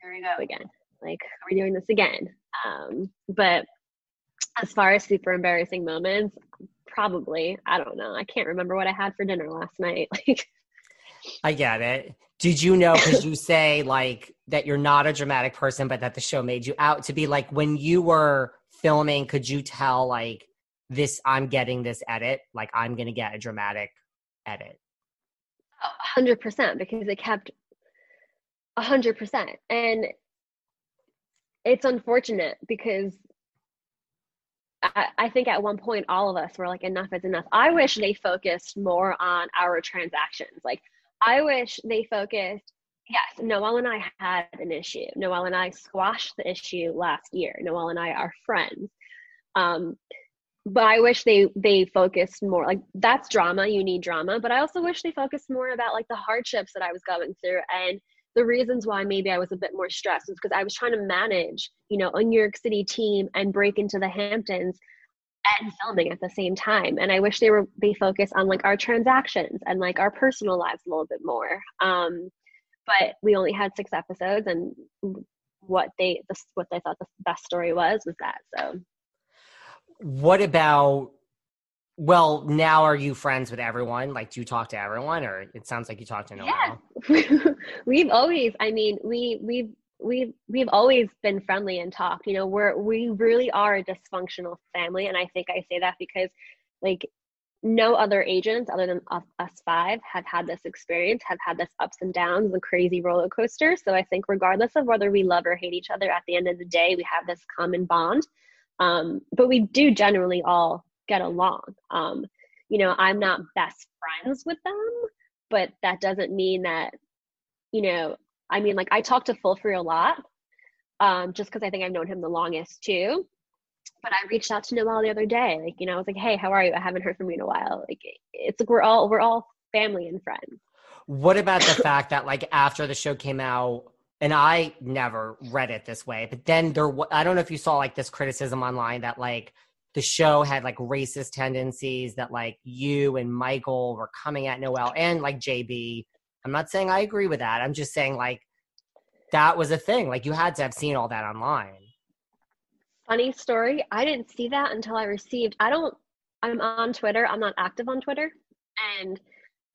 here we go again like we're we doing this again um, but as far as super embarrassing moments, probably I don't know. I can't remember what I had for dinner last night. [laughs] Like, I get it. Did you know? Because you say like that you're not a dramatic person, but that the show made you out to be like when you were filming. Could you tell like this? I'm getting this edit. Like I'm gonna get a dramatic edit? hundred percent because it kept hundred percent. And it's unfortunate because I, I think at one point all of us were like, enough is enough. I wish they focused more on our transactions. Like I wish they focused Yes, Noel and I had an issue. Noel and I squashed the issue last year. Noel and I are friends. Um, but I wish they they focused more like that's drama. You need drama, but I also wish they focused more about like the hardships that I was going through and the reasons why maybe I was a bit more stressed is because I was trying to manage, you know, a New York City team and break into the Hamptons and filming at the same time. And I wish they were they focus on like our transactions and like our personal lives a little bit more. Um, but we only had six episodes, and what they the, what they thought the best story was was that. So what about well now are you friends with everyone like do you talk to everyone or it sounds like you talk to no yeah. [laughs] we've always i mean we we've we've we've always been friendly and talked you know we're we really are a dysfunctional family and i think i say that because like no other agents other than us five have had this experience have had this ups and downs and crazy roller coaster so i think regardless of whether we love or hate each other at the end of the day we have this common bond um, but we do generally all get along. Um, you know, I'm not best friends with them, but that doesn't mean that, you know, I mean, like I talk to Fulfree a lot, um, just because I think I've known him the longest too. But I reached out to Noel the other day, like you know, I was like, "Hey, how are you? I haven't heard from you in a while." Like, it's like we're all we're all family and friends. What about the fact that like after the show came out, and I never read it this way, but then there, I don't know if you saw like this criticism online that like the show had like racist tendencies, that like you and Michael were coming at Noel and like JB. I'm not saying I agree with that. I'm just saying like that was a thing. Like you had to have seen all that online. Funny story. I didn't see that until I received, I don't, I'm on Twitter. I'm not active on Twitter. And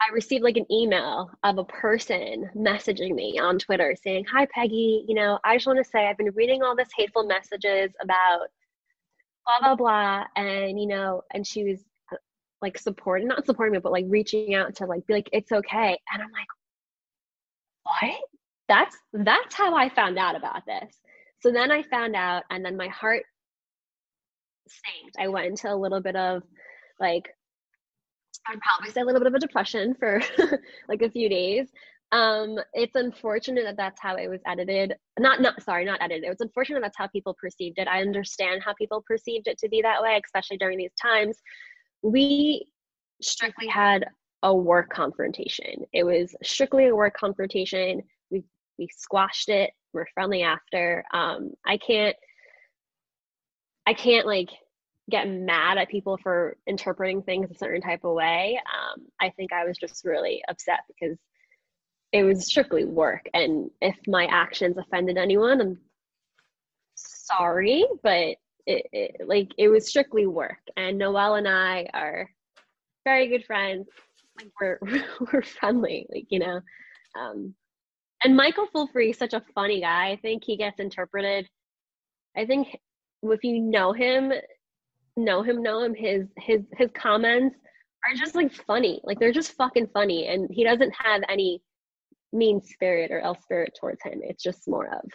I received like an email of a person messaging me on Twitter saying, Hi, Peggy. You know, I just want to say I've been reading all this hateful messages about blah, blah, blah. And, you know, and she was uh, like supporting, not supporting me, but like reaching out to like be like, it's okay. And I'm like, what? That's that's how I found out about this. So then I found out, and then my heart sank. I went into a little bit of like I'd probably say a little bit of a depression for [laughs] like a few days. Um, it's unfortunate that that's how it was edited. Not, not sorry, not edited. It was unfortunate that's how people perceived it. I understand how people perceived it to be that way, especially during these times. We strictly had a work confrontation. It was strictly a work confrontation. We we squashed it. We're friendly after. Um, I can't. I can't like get mad at people for interpreting things a certain type of way. Um, I think I was just really upset because it was strictly work. And if my actions offended anyone, I'm sorry, but it, it, like it was strictly work. And Noel and I are very good friends. Like we're [laughs] we're friendly, like you know. Um, and Michael Fulfree is such a funny guy. I think he gets interpreted. I think if you know him, know him know him his his his comments are just like funny like they're just fucking funny and he doesn't have any mean spirit or ill spirit towards him it's just more of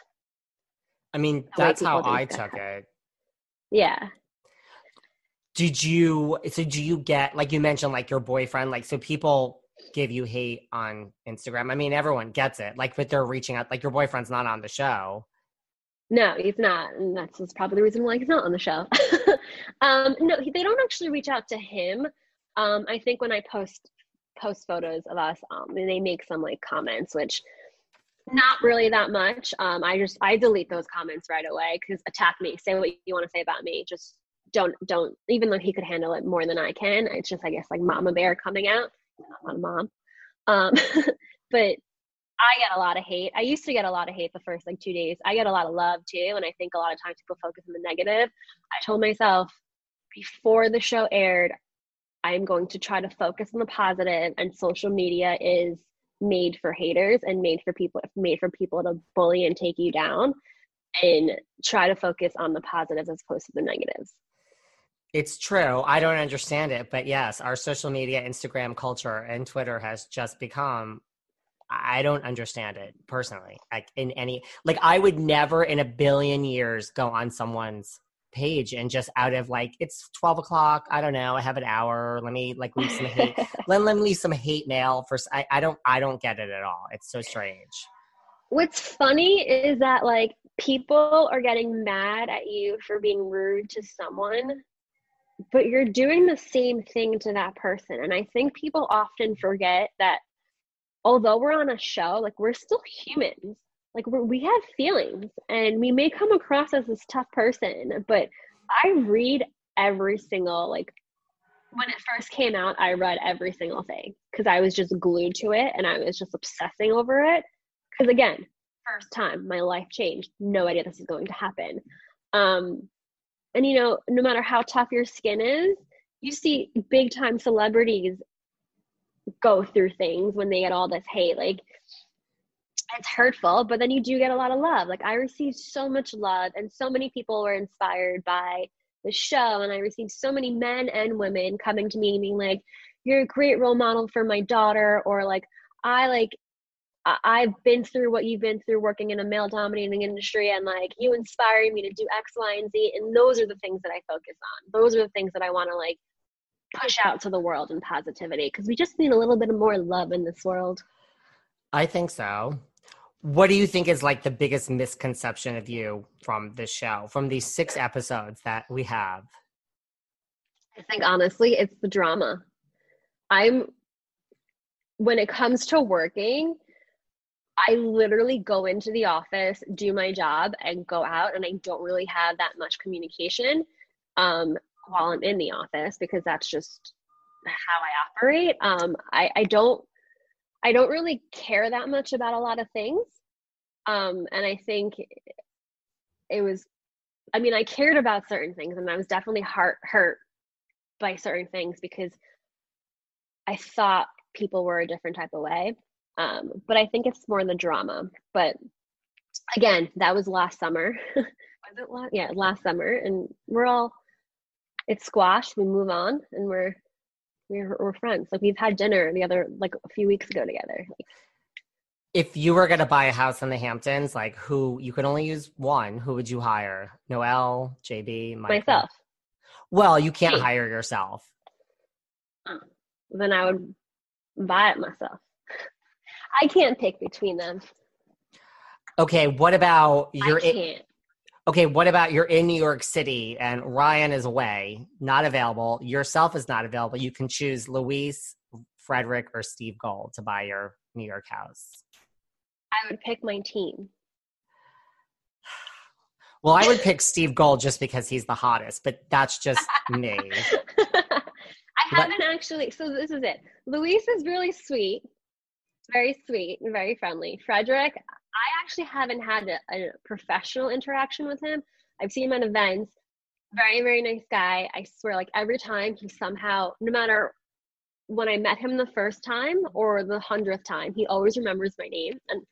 i mean that's how i took it yeah did you so do you get like you mentioned like your boyfriend like so people give you hate on instagram i mean everyone gets it like but they're reaching out like your boyfriend's not on the show no, he's not, and that's, that's probably the reason why he's not on the show. [laughs] um, no, they don't actually reach out to him. Um, I think when I post post photos of us, um, they make some like comments, which not really that much. Um, I just I delete those comments right away because attack me, say what you want to say about me. Just don't don't. Even though he could handle it more than I can, it's just I guess like mama bear coming out. I'm not a mom, um, [laughs] but I get a lot of hate. I used to get a lot of hate the first like two days. I get a lot of love too. And I think a lot of times people focus on the negative. I told myself before the show aired, I'm going to try to focus on the positive and social media is made for haters and made for people made for people to bully and take you down and try to focus on the positives as opposed to the negatives. It's true. I don't understand it, but yes, our social media, Instagram culture, and Twitter has just become. I don't understand it personally. Like in any, like I would never in a billion years go on someone's page and just out of like it's 12 o'clock i don't know i have an hour let me like leave some hate [laughs] let, let me leave some hate mail for I, I don't i don't get it at all it's so strange What's funny is that like people are getting mad at you for being rude to someone, but you're doing the same thing to that person. And I think people often forget that although we're on a show, like we're still humans. Like we have feelings and we may come across as this tough person, but I read every single like when it first came out, I read every single thing because I was just glued to it and I was just obsessing over it because again first time my life changed no idea this is going to happen um and you know no matter how tough your skin is you see big time celebrities go through things when they get all this hate. Like it's hurtful but then you do get a lot of love. Like i received so much love and so many people were inspired by the show. And i received so many men and women coming to me being like you're a great role model for my daughter or like i like I've been through what you've been through working in a male dominating industry and like you inspiring me to do X, Y, and Z. And those are the things that I focus on. Those are the things that I want to like push out to the world in positivity because we just need a little bit of more love in this world. I think so. What do you think is like the biggest misconception of you from this show, from these six episodes that we have? I think honestly, it's the drama. I'm, when it comes to working, I literally go into the office, do my job, and go out, and I don't really have that much communication um, while I'm in the office because that's just how I operate. Um, I, I don't I don't really care that much about a lot of things, um, and I think it was. I mean, I cared about certain things, and I was definitely heart hurt by certain things because I thought people were a different type of way. Um, but I think it's more in the drama. But again, that was last summer. [laughs] was it last? Yeah, last summer, and we're all it's squashed. We move on, and we're we're we're friends. Like we've had dinner the other like a few weeks ago together. Like, if you were gonna buy a house in the Hamptons, like who you could only use one, who would you hire? Noel, JB, Michael? myself. Well, you can't hire yourself. Then I would buy it myself. I can't pick between them. Okay, what about your? I can't. Okay, what about you're in New York City and Ryan is away, not available. Yourself is not available. You can choose Luis, Fredrik, or Steve Gold to buy your New York house. I would pick my team. Well, I would pick Steve Gold just because he's the hottest, but that's just me. [laughs] I haven't but, actually. So this is it. Luis is really sweet very sweet and very friendly. Fredrik, I actually haven't had a, a, professional interaction with him. I've seen him at events. Very, very nice guy. I swear, like every time he somehow, no matter when I met him the first time or the hundredth time, he always remembers my name and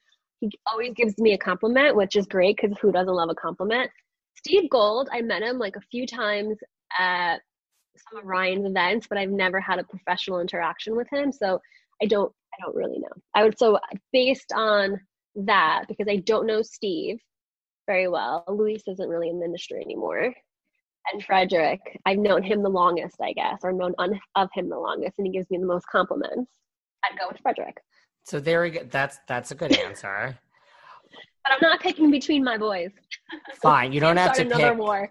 he always gives me a compliment, which is great because who doesn't love a compliment? Steve Gold, I met him like a few times at some of Ryan's events, but I've never had a professional interaction with him. So I don't I don't really know. I would so based on that because I don't know Steve very well. Luis isn't really in the industry anymore. And Fredrik, I've known him the longest, I guess, or known un- of him the longest, and he gives me the most compliments. I'd go with Fredrik. So there we go. That's that's a good answer. [laughs] but I'm not picking between my boys. Fine, you don't have to pick. War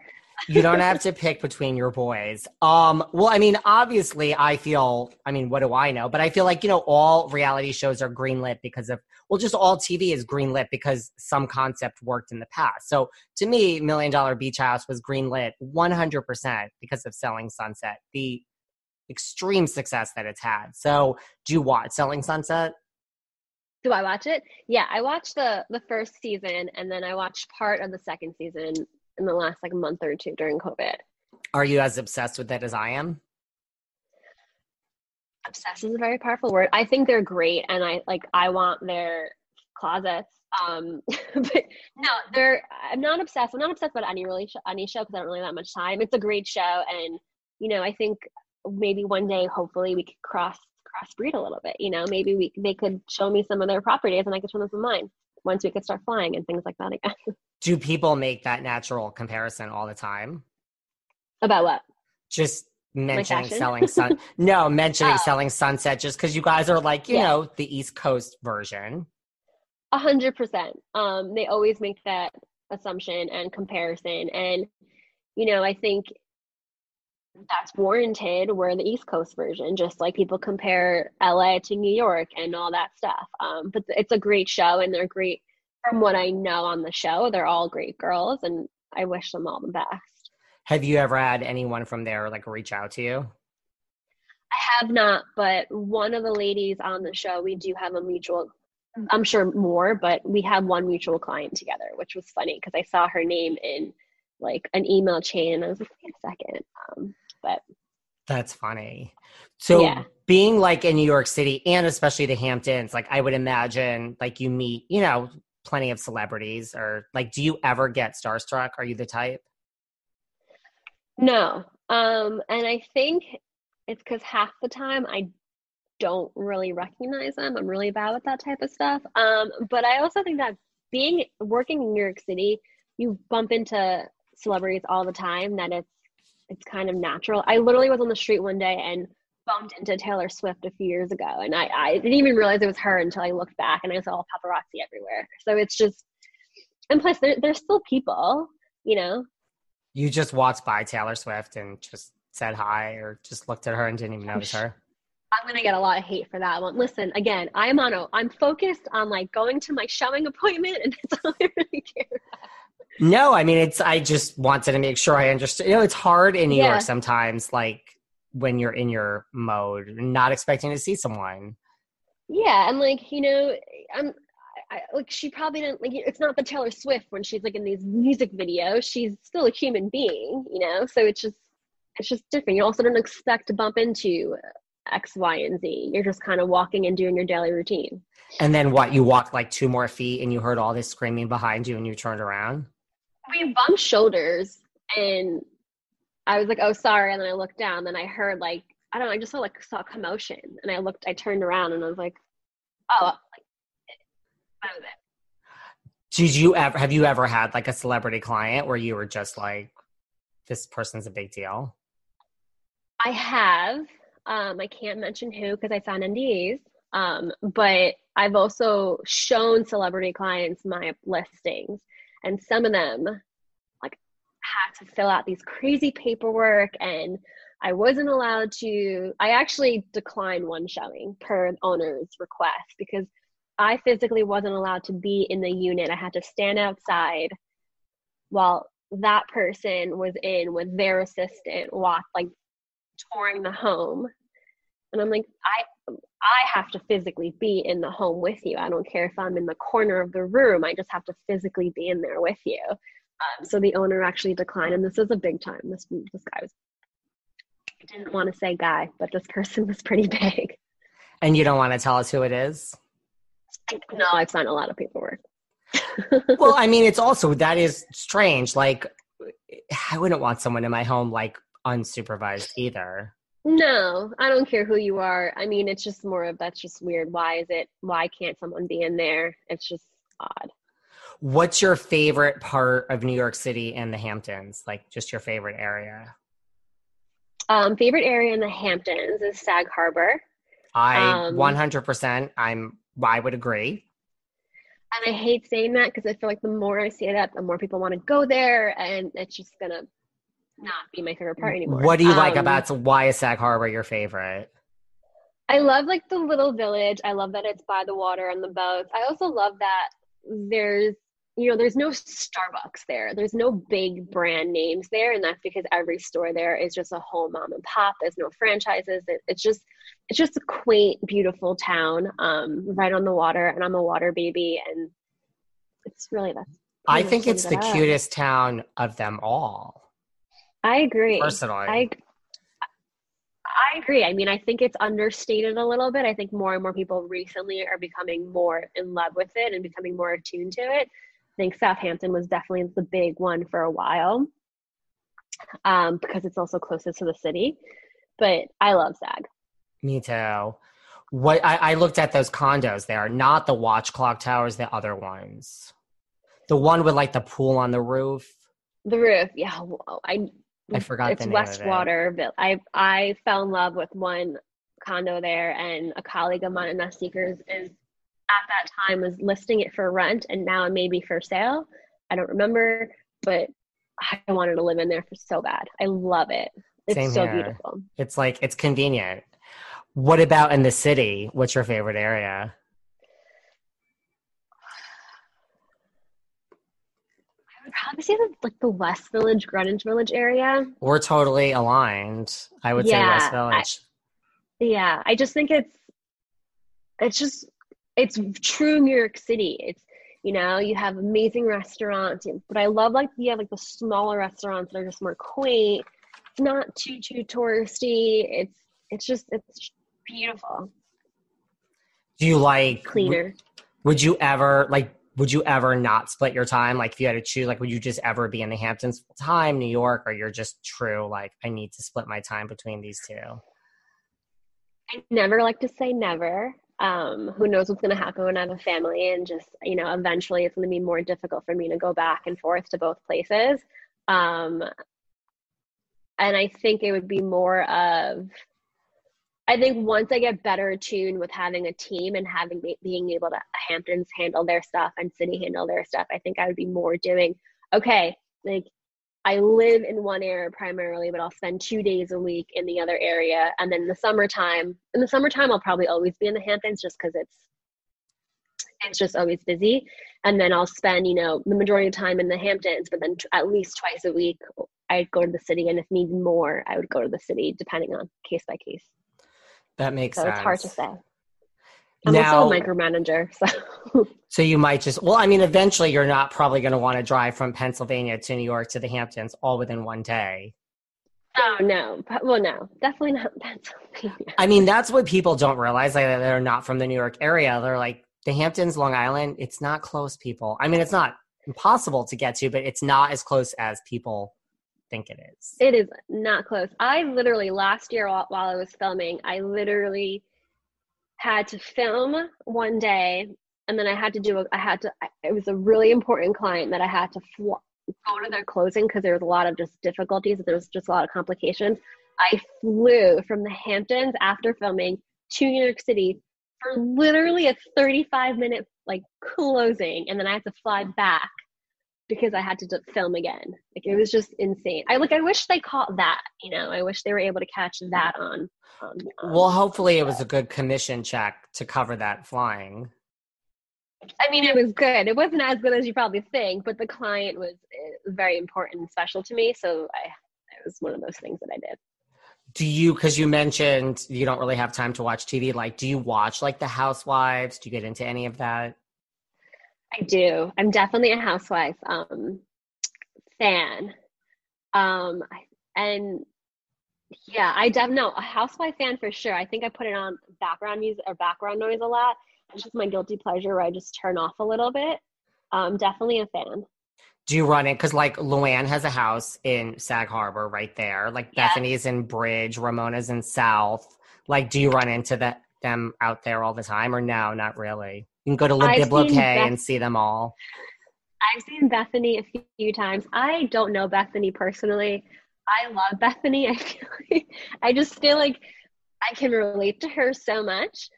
you don't have to pick between your boys. Um, well, I mean, obviously, I feel. I mean, what do I know? But I feel like you know, all reality shows are greenlit because of. Well, just all TV is greenlit because some concept worked in the past. So to me, Million Dollar Beach House was greenlit 100 percent because of Selling Sunset, the extreme success that it's had. So, do you watch Selling Sunset? Do I watch it? Yeah, I watched the the first season and then I watched part of the second season in the last like month or two during COVID. Are you as obsessed with it as I am? Obsessed is a very powerful word. I think they're great, and I like. I want their closets. Um, [laughs] but no, they're. I'm not obsessed. I'm not obsessed about any really sh- any show because I don't really have that much time. It's a great show, and you know, I think maybe one day, hopefully, we could cross crossbreed a little bit. You know, maybe we they could show me some of their properties and I could show them some of mine once we could start flying and things like that again. [laughs] Do people make that natural comparison all the time? About what? Just mentioning fashion? selling sun. [laughs] no, mentioning Oh. selling sunset just because you guys are like, you Yeah. know, the East Coast version. A hundred percent. Um, they always make that assumption and comparison, and you know, I think that's warranted. We're the East Coast version, just like people compare LA to New York and all that stuff. Um, but it's a great show, and they're great. From what I know on the show, they're all great girls, and I wish them all the best. Have you ever had anyone from there like reach out to you? I have not, but one of the ladies on the show, we do have a mutual. I'm sure more, but we have one mutual client together, which was funny because I saw her name in like an email chain, and I was like, wait a second. Um, but That's funny. So Yeah. being like in New York City and especially the Hamptons, like I would imagine like you meet, you know, plenty of celebrities or like do you ever get starstruck? Are you the type? no, um, and I think it's because half the time I don't really recognize them. I'm really bad with that type of stuff. Um, but I also think that being working in New York City, you bump into celebrities all the time. That it's it's kind of natural. I literally was on the street one day and bumped into Taylor Swift a few years ago, and I, I didn't even realize it was her until I looked back and I saw paparazzi everywhere. So it's just, and plus they're they're still people, you know. You just walked by Taylor Swift and just said hi or just looked at her and didn't even notice her. I'm gonna get a lot of hate for that one. Listen, again, I'm on a I'm focused on like going to my showing appointment, and [laughs] that's all I really care. about. No, I mean it's I just wanted to make sure I understood. You know, it's hard in New Yeah. York sometimes, like when you're in your mode, not expecting to see someone. Yeah, and like you know, I'm I, like she probably didn't like. It's not the Taylor Swift when she's like in these music videos. She's still a human being, you know. So it's just it's just different. You also don't expect to bump into X, Y, and Z. You're just kind of walking and doing your daily routine. And then what? You walked like two more feet and you heard all this screaming behind you and you turned around. We bumped shoulders and I was like, oh, sorry. And then I looked down and I heard like, I don't know, I just saw like saw commotion and I looked, I turned around and I was like, oh, like, that was it. Did you ever have you ever had like a celebrity client where you were just like, this person's a big deal? I have, um, I can't mention who because I signed NDAs. Um, but I've also shown celebrity clients my listings and some of them like had to fill out these crazy paperwork and I wasn't allowed to I actually declined one showing per owner's request because I physically wasn't allowed to be in the unit. I had to stand outside while that person was in with their assistant walk like touring the home. And I'm like, I I have to physically be in the home with you. I don't care if I'm in the corner of the room. I just have to physically be in there with you. Um, so the owner actually declined, and this was a big time. This this guy was I didn't want to say guy, but this person [laughs] was pretty big. And you don't want to tell us who it is? No, I've signed a lot of paperwork. [laughs] well, I mean, it's also that is strange. Like, I wouldn't want someone in my home like unsupervised either. No, I don't care who you are. I mean, it's just more of that's just weird. Why is it? Why can't someone be in there? It's just odd. What's your favorite part of New York City and the Hamptons? Like, just your favorite area? Um, favorite area in the Hamptons is Sag Harbor. I Um, 100%. I'm. I would agree. And I hate saying that because I feel like the more I say that, the more people want to go there, and it's just gonna not be my favorite part anymore. What do you like Um, about so why is Sag Harbor your favorite? I love like the little village. I love that it's by the water and the boats. I also love that there's you know there's no Starbucks there. There's no big brand names there, and that's because every store there is just a whole mom and pop. There's no franchises. It, it's just it's just a quaint, beautiful town, um, right on the water. And I'm a water baby, and it's really that's. I think it's the up. cutest town of them all. I agree. Personally. I I agree. I mean, I think it's understated a little bit. I think more and more people recently are becoming more in love with it and becoming more attuned to it. I think Southampton was definitely the big one for a while. um, because it's also closest to the city. But I love SAG. Me too. What I, I looked at those condos there, not the watch clock towers, the other ones. The one with like the pool on the roof. The roof, yeah. well, I I forgot it's the name of it. Westwater. I I fell in love with one condo there, and a colleague of mine, Nest Seekers, is at that time was listing it for rent, and now it may be for sale. I don't remember, but I wanted to live in there for so bad. I love it. It's Same so here. beautiful. It's like it's convenient. What about in the city? What's your favorite area? I would probably say the, like the West Village, Greenwich Village area. We're totally aligned. I would say Yeah, West I- Village. Yeah, I just think it's it's just it's true New York City. It's you know you have amazing restaurants, but I love like you have like the smaller restaurants that are just more quaint. It's not too too touristy. It's it's just it's beautiful, Do you like cleaner. Would you ever like? Would you ever not split your time? Like, if you had to choose, like, would you just ever be in the Hamptons full time, New York, or you're just true? Like, I need to split my time between these two. I never like to say never. Um, who knows what's going to happen when I have a family, and just you know, eventually it's going to be more difficult for me to go back and forth to both places. Um, and I think it would be more of, I think once I get better attuned with having a team and having being able to Hamptons handle their stuff and City handle their stuff, I think I would be more doing okay. Like I live in one area primarily, but I'll spend two days a week in the other area. And then in the summertime, in the summertime, I'll probably always be in the Hamptons just because it's it's just always busy. And then I'll spend, you know, the majority of time in the Hamptons, but then t- at least twice a week, I'd go to the city. And if needed more, I would go to the city, depending on case by case. That makes So sense. it's hard to say. I'm now, also a micromanager, so [laughs] so you might just. Well, I mean, eventually, you're not probably going to want to drive from Pennsylvania to New York to the Hamptons all within one day. oh no, well no, definitely not [laughs] Pennsylvania. I mean, that's what people don't realize. Like, they're not from the New York area. They're like the Hamptons, Long Island. It's not close, people. I mean, it's not impossible to get to, but it's not as close as people think it is. It is not close. I literally last year while, I was filming, I literally had to film one day, and then I had to do. A, I had to. It was a really important client that I had to fl- go to their closing because there was a lot of just difficulties. There was just a lot of complications. I flew from the Hamptons after filming to New York City for literally a 35 minute like closing, and then I had to fly back because I had to d- film again. Like it was just insane. I like I wish they caught that. You know, I wish they were able to catch that on. on, on Well, hopefully, it was a good commission check to cover that flying. I mean, it was good. It wasn't as good as you probably think, but the client was uh, very important and special to me. So I, it was one of those things that I did. Do you, because you mentioned you don't really have time to watch TV, like, do you watch like The Housewives? Do you get into any of that? I do. I'm definitely a housewife um, fan. Um, and yeah, I definitely no, a housewife fan for sure. I think I put it on background music or background noise a lot. It's just my guilty pleasure where I just turn off a little bit. Um, definitely a fan. Do you run it? Because like Luann has a house in Sag Harbor right there. Like Yeah. Bethany's in Bridge, Ramona's in South. Like, do you run into that them out there all the time, or no, not really? You can go to Le seen Beth- and see them all. I've seen Bethany a few times. I don't know Bethany personally. I love Bethany. [laughs] I feel like I just feel like I can relate to her so much.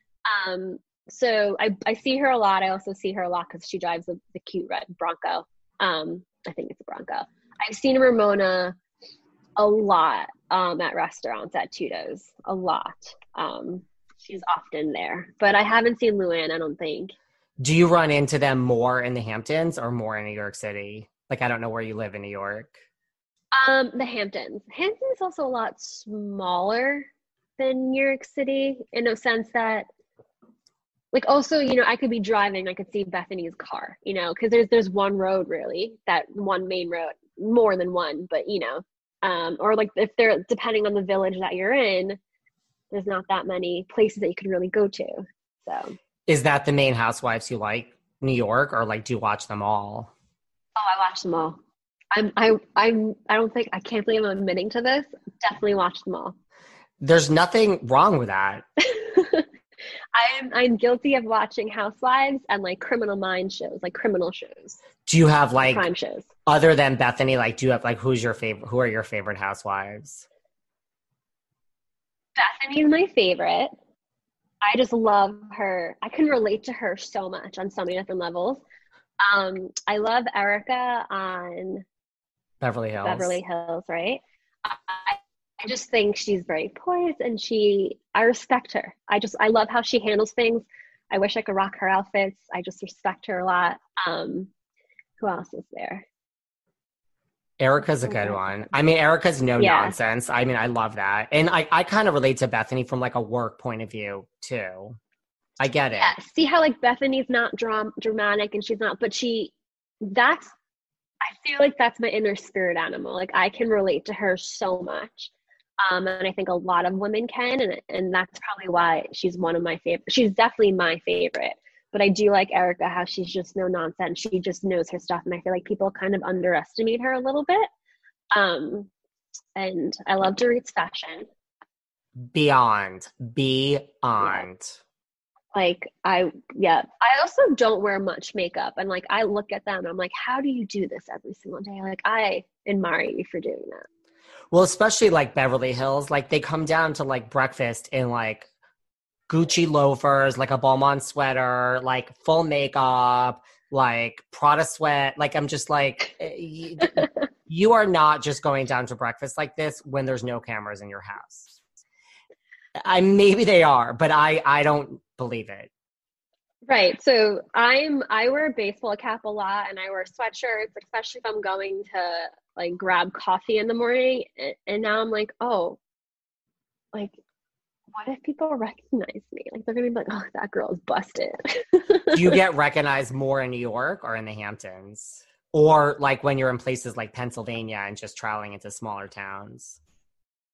Um, so I, I see her a lot. I also see her a lot because she drives the, the cute red Bronco. Um, I think it's a Bronco. I've seen Ramona a lot um, at restaurants at Tudo's. A lot. Um, she's often there, but I haven't seen Luann. I don't think. Do you run into them more in the Hamptons or more in New York City? Like, I don't know where you live in New York. Um, the Hamptons. Hamptons is also a lot smaller than New York City in a sense that, like, also, you know, I could be driving, I could see Bethany's car, you know, because there's there's one road really, that one main road, more than one, but you know, um, or like if they're depending on the village that you're in, there's not that many places that you can really go to. So, Is that the main housewives you like? New York, or like do you watch them all? oh, I watch them all. I'm I I'm I don't think I can't believe I'm admitting to this. Definitely watch them all. There's nothing wrong with that. [laughs] I'm I'm guilty of watching Housewives and like Criminal Mind shows, like criminal shows, Do you have like crime shows. other than Bethany? Like, do you have like who's your favorite? Who are your favorite housewives? Bethany's my favorite. I just love her. I can relate to her so much on so many different levels. Um, I love Erica on Beverly Hills. Beverly Hills, right? I, I just think she's very poised and she, I respect her. I just, I love how she handles things. I wish I could rock her outfits. I just respect her a lot. Um, who else is there? Erica's a good one. I mean, Erica's no Yeah. nonsense. I mean, I love that. And I, I kind of relate to Bethenny from like a work point of view too. I get it. Yeah, see how like Bethenny's not dram- dramatic and she's not, but she, that's, I feel like that's my inner spirit animal. Like I can relate to her so much. Um, and I think a lot of women can, and and that's probably why she's one of my favorite. She's definitely my favorite. But I do like Erica, how she's just no nonsense. She just knows her stuff, and I feel like people kind of underestimate her a little bit. Um, and I love Dorit's fashion. Beyond. Beyond. like i yeah i also don't wear much makeup and like i look at them and i'm like how do you do this every single day like i admire you for doing that Well, especially like Beverly Hills, like they come down to like breakfast in like Gucci loafers, like a Balmain sweater, like full makeup, like Prada sweat. Like I'm just like, eh, you, [laughs] you are not just going down to breakfast like this when there's no cameras in your house. I maybe they are, but I I don't believe it. right so i'm i wear a baseball cap a lot and i wear sweatshirts especially if i'm going to like grab coffee in the morning and, and now i'm like oh like what if people recognize me like they're gonna be like oh that girl is busted Do [laughs] you get recognized more in New York or in the Hamptons? Or like when you're in places like Pennsylvania and just traveling into smaller towns?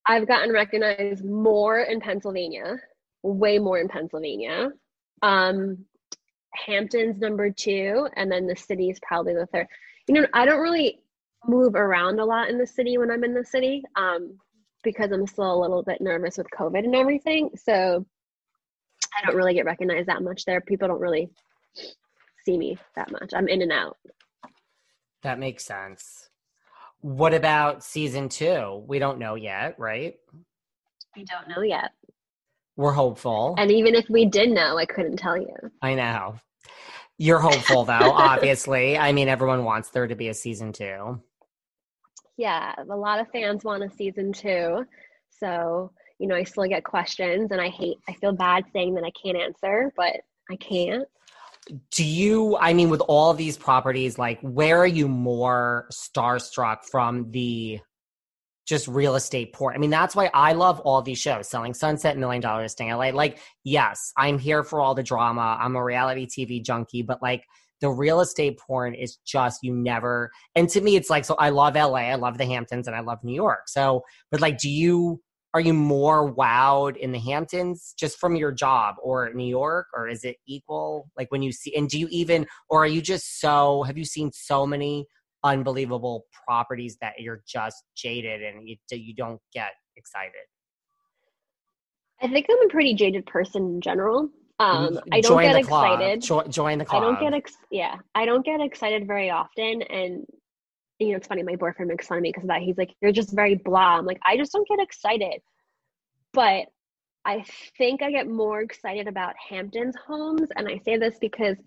I've gotten recognized more in Pennsylvania, way more in Pennsylvania. Um, Hampton's number two, and then the city is probably the third. You know, I don't really move around a lot in the city when I'm in the city um, because I'm still a little bit nervous with COVID and everything. So I don't really get recognized that much there. People don't really see me that much. I'm in and out. That makes sense. What about season two? We don't know yet, right? We don't know yet. We're hopeful. And even if we did know, I couldn't tell you. I know. You're hopeful though, [laughs] obviously. I mean, everyone wants there to be a season two. Yeah, a lot of fans want a season two. So, you know, I still get questions and I hate, I feel bad saying that I can't answer, but I can't. Do you, I mean, with all these properties, like, where are you more starstruck from the just real estate port? I mean, that's why I love all these shows Selling Sunset, Million Dollar Listing LA. Like, yes, I'm here for all the drama. I'm a reality TV junkie, but like, the real estate porn is just you never and to me it's like so i love la i love the hamptons and i love new york. So but like do you are you more wowed in the hamptons just from your job or new york or is it equal? Like when you see and do you even or are you just so have you seen so many unbelievable properties that you're just jaded and you, you don't get excited? I think I'm a pretty jaded person in general. Um, I don't Join get excited. Jo- join the club. I don't get ex- yeah, I don't get excited very often and you know, it's funny, my boyfriend makes fun of me because of that. He's like, You're just very blah. I'm like, I just don't get excited. But I think I get more excited about Hampton's homes. And I say this because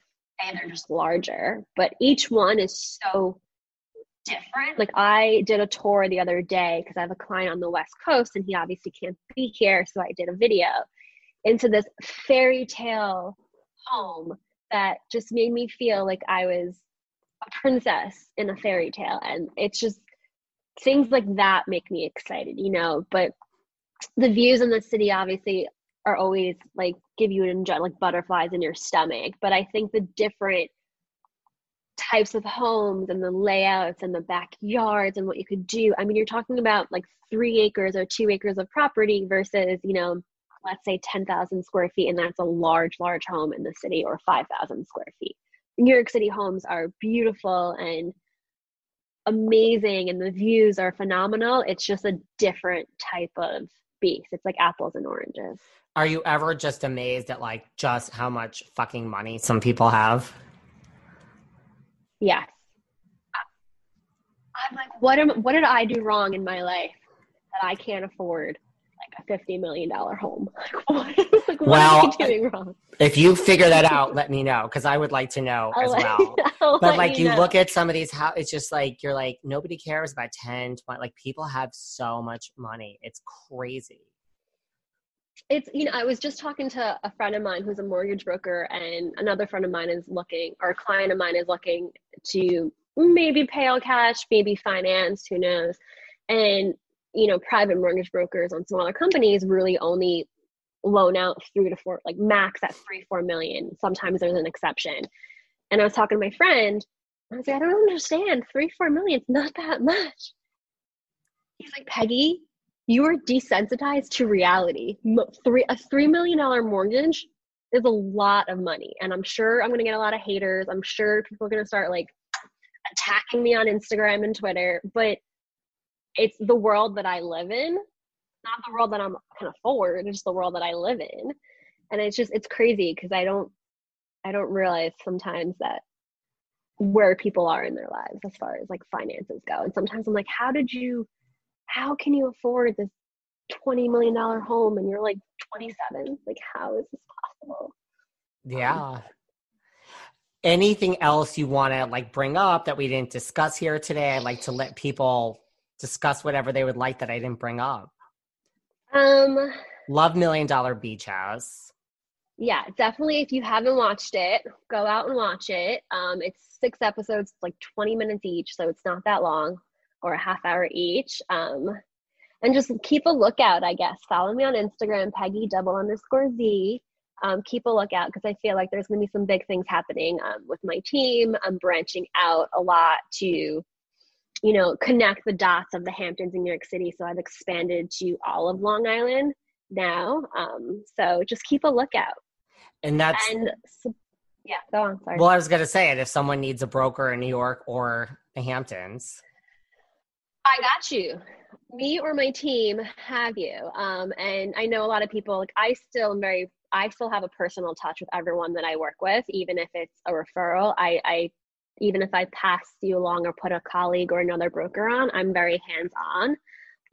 A, they're just larger, but each one is so different. Like I did a tour the other day because I have a client on the West Coast and he obviously can't be here. So I did a video into this fairy tale home that just made me feel like I was a princess in a fairy tale. And it's just things like that make me excited, you know. But the views in the city obviously are always like give you an like butterflies in your stomach. But I think the different types of homes and the layouts and the backyards and what you could do. I mean, you're talking about like three acres or two acres of property versus, you know, let's say 10,000 square feet, and that's a large, large home in the city, or 5,000 square feet. New York City homes are beautiful and amazing and the views are phenomenal. It's just a different type of beast. It's like apples and oranges. Are you ever just amazed at like just how much fucking money some people have? Yes. I'm like, what am what did I do wrong in my life that I can't afford like a fifty million dollar home? [laughs] Like what, [laughs] like, what Well, I doing wrong? If you figure that out, let me know because I would like to know I'll as well. [laughs] I'll But like you know. look at some of these how it's just like you're like nobody cares about 10 20 like people have so much money. It's crazy. it's you know i was just talking to a friend of mine who's a mortgage broker and another friend of mine is looking or a client of mine is looking to maybe pay all cash maybe finance who knows and you know private mortgage brokers on smaller companies really only loan out three to four like max at three four million sometimes there's an exception and i was talking to my friend i was like i don't understand three four million it's not that much he's like peggy you are desensitized to reality. Three a three million dollar mortgage is a lot of money, and I'm sure I'm gonna get a lot of haters. I'm sure people are gonna start like attacking me on Instagram and Twitter, but it's the world that I live in, not the world that I'm can afford. It's the world that I live in, and it's just it's crazy because I don't I don't realize sometimes that where people are in their lives as far as like finances go, and sometimes I'm like, how did you how can you afford this $20 million home and you're like 27 like how is this possible Yeah. Anything else you want to like bring up that we didn't discuss here today? I'd like to let people discuss whatever they would like that I didn't bring up. um Love Million Dollar Beach House. yeah definitely if you haven't watched it go out and watch it. Um it's six episodes like 20 minutes each so it's not that long or a half hour each. Um and just keep a lookout i guess. Follow me on instagram peggy double underscore z. Um, keep a lookout because i feel like there's going to be some big things happening um, with my team. I'm branching out a lot to you know connect the dots of the hamptons in new york city so i've expanded to all of long island now um, so just keep a lookout And that's and so, yeah go on sorry well, I was gonna say it. If someone needs a broker in New York or the Hamptons, I got you. Me or my team have you. Um, and I know a lot of people, like, I still am very, I still have a personal touch with everyone that I work with, even if it's a referral. I, I, even if I pass you along or put a colleague or another broker on, I'm very hands on.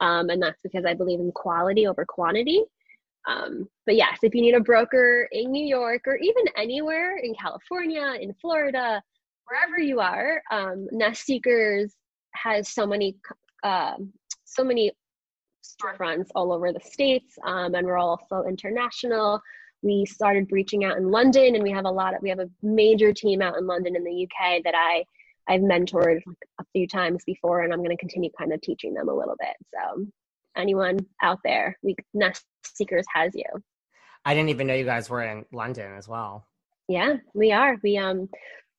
Um, and that's because I believe in quality over quantity. Um, but yes, if you need a broker in New York or even anywhere in California, in Florida, wherever you are, um, Nest Seekers has so many um, so many storefronts all over the states, um, and we're also international. We started reaching out in London, and we have a lot of we have a major team out in London in the UK that I I've mentored a few times before, and I'm going to continue kind of teaching them a little bit. So anyone out there, we Nest Seekers has you. I didn't even know you guys were in London as well. Yeah, we are. We um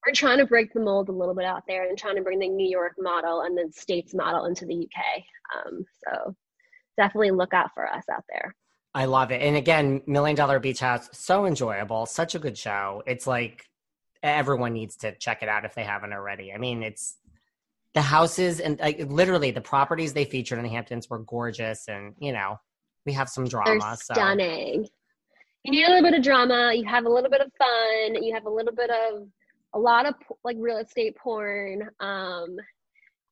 we're trying to break the mold a little bit out there and trying to bring the New York model and the states model into the UK. Um, so definitely look out for us out there. I love it. And again, Million Dollar Beach House, so enjoyable, such a good show. It's like everyone needs to check it out if they haven't already. I mean, it's the houses and like literally the properties they featured in the Hamptons were gorgeous, and you know we have some They're drama. So stunning. You need a little bit of drama. You have a little bit of fun. You have a little bit of a lot of like real estate porn. Um,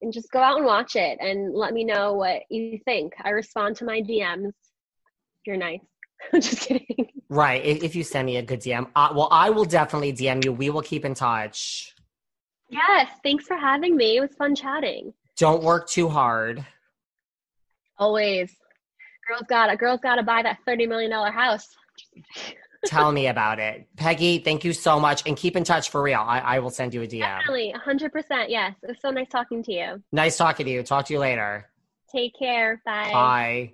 and just go out and watch it and let me know what you think. I respond to my DMs. You're nice. [laughs] I'm just kidding. right, if, if you send me a good DM, uh, well, I will definitely DM you. We will keep in touch. Yes, thanks for having me. It was fun chatting. Don't work too hard. Always. Girls got to girls got to buy that thirty million dollar house. [laughs] Tell me about it, Peggy. Thank you so much, and keep in touch for real. I, I will send you a DM. Definitely, hundred percent. Yes, it was so nice talking to you. Nice talking to you. Talk to you later. Take care. Bye. Bye.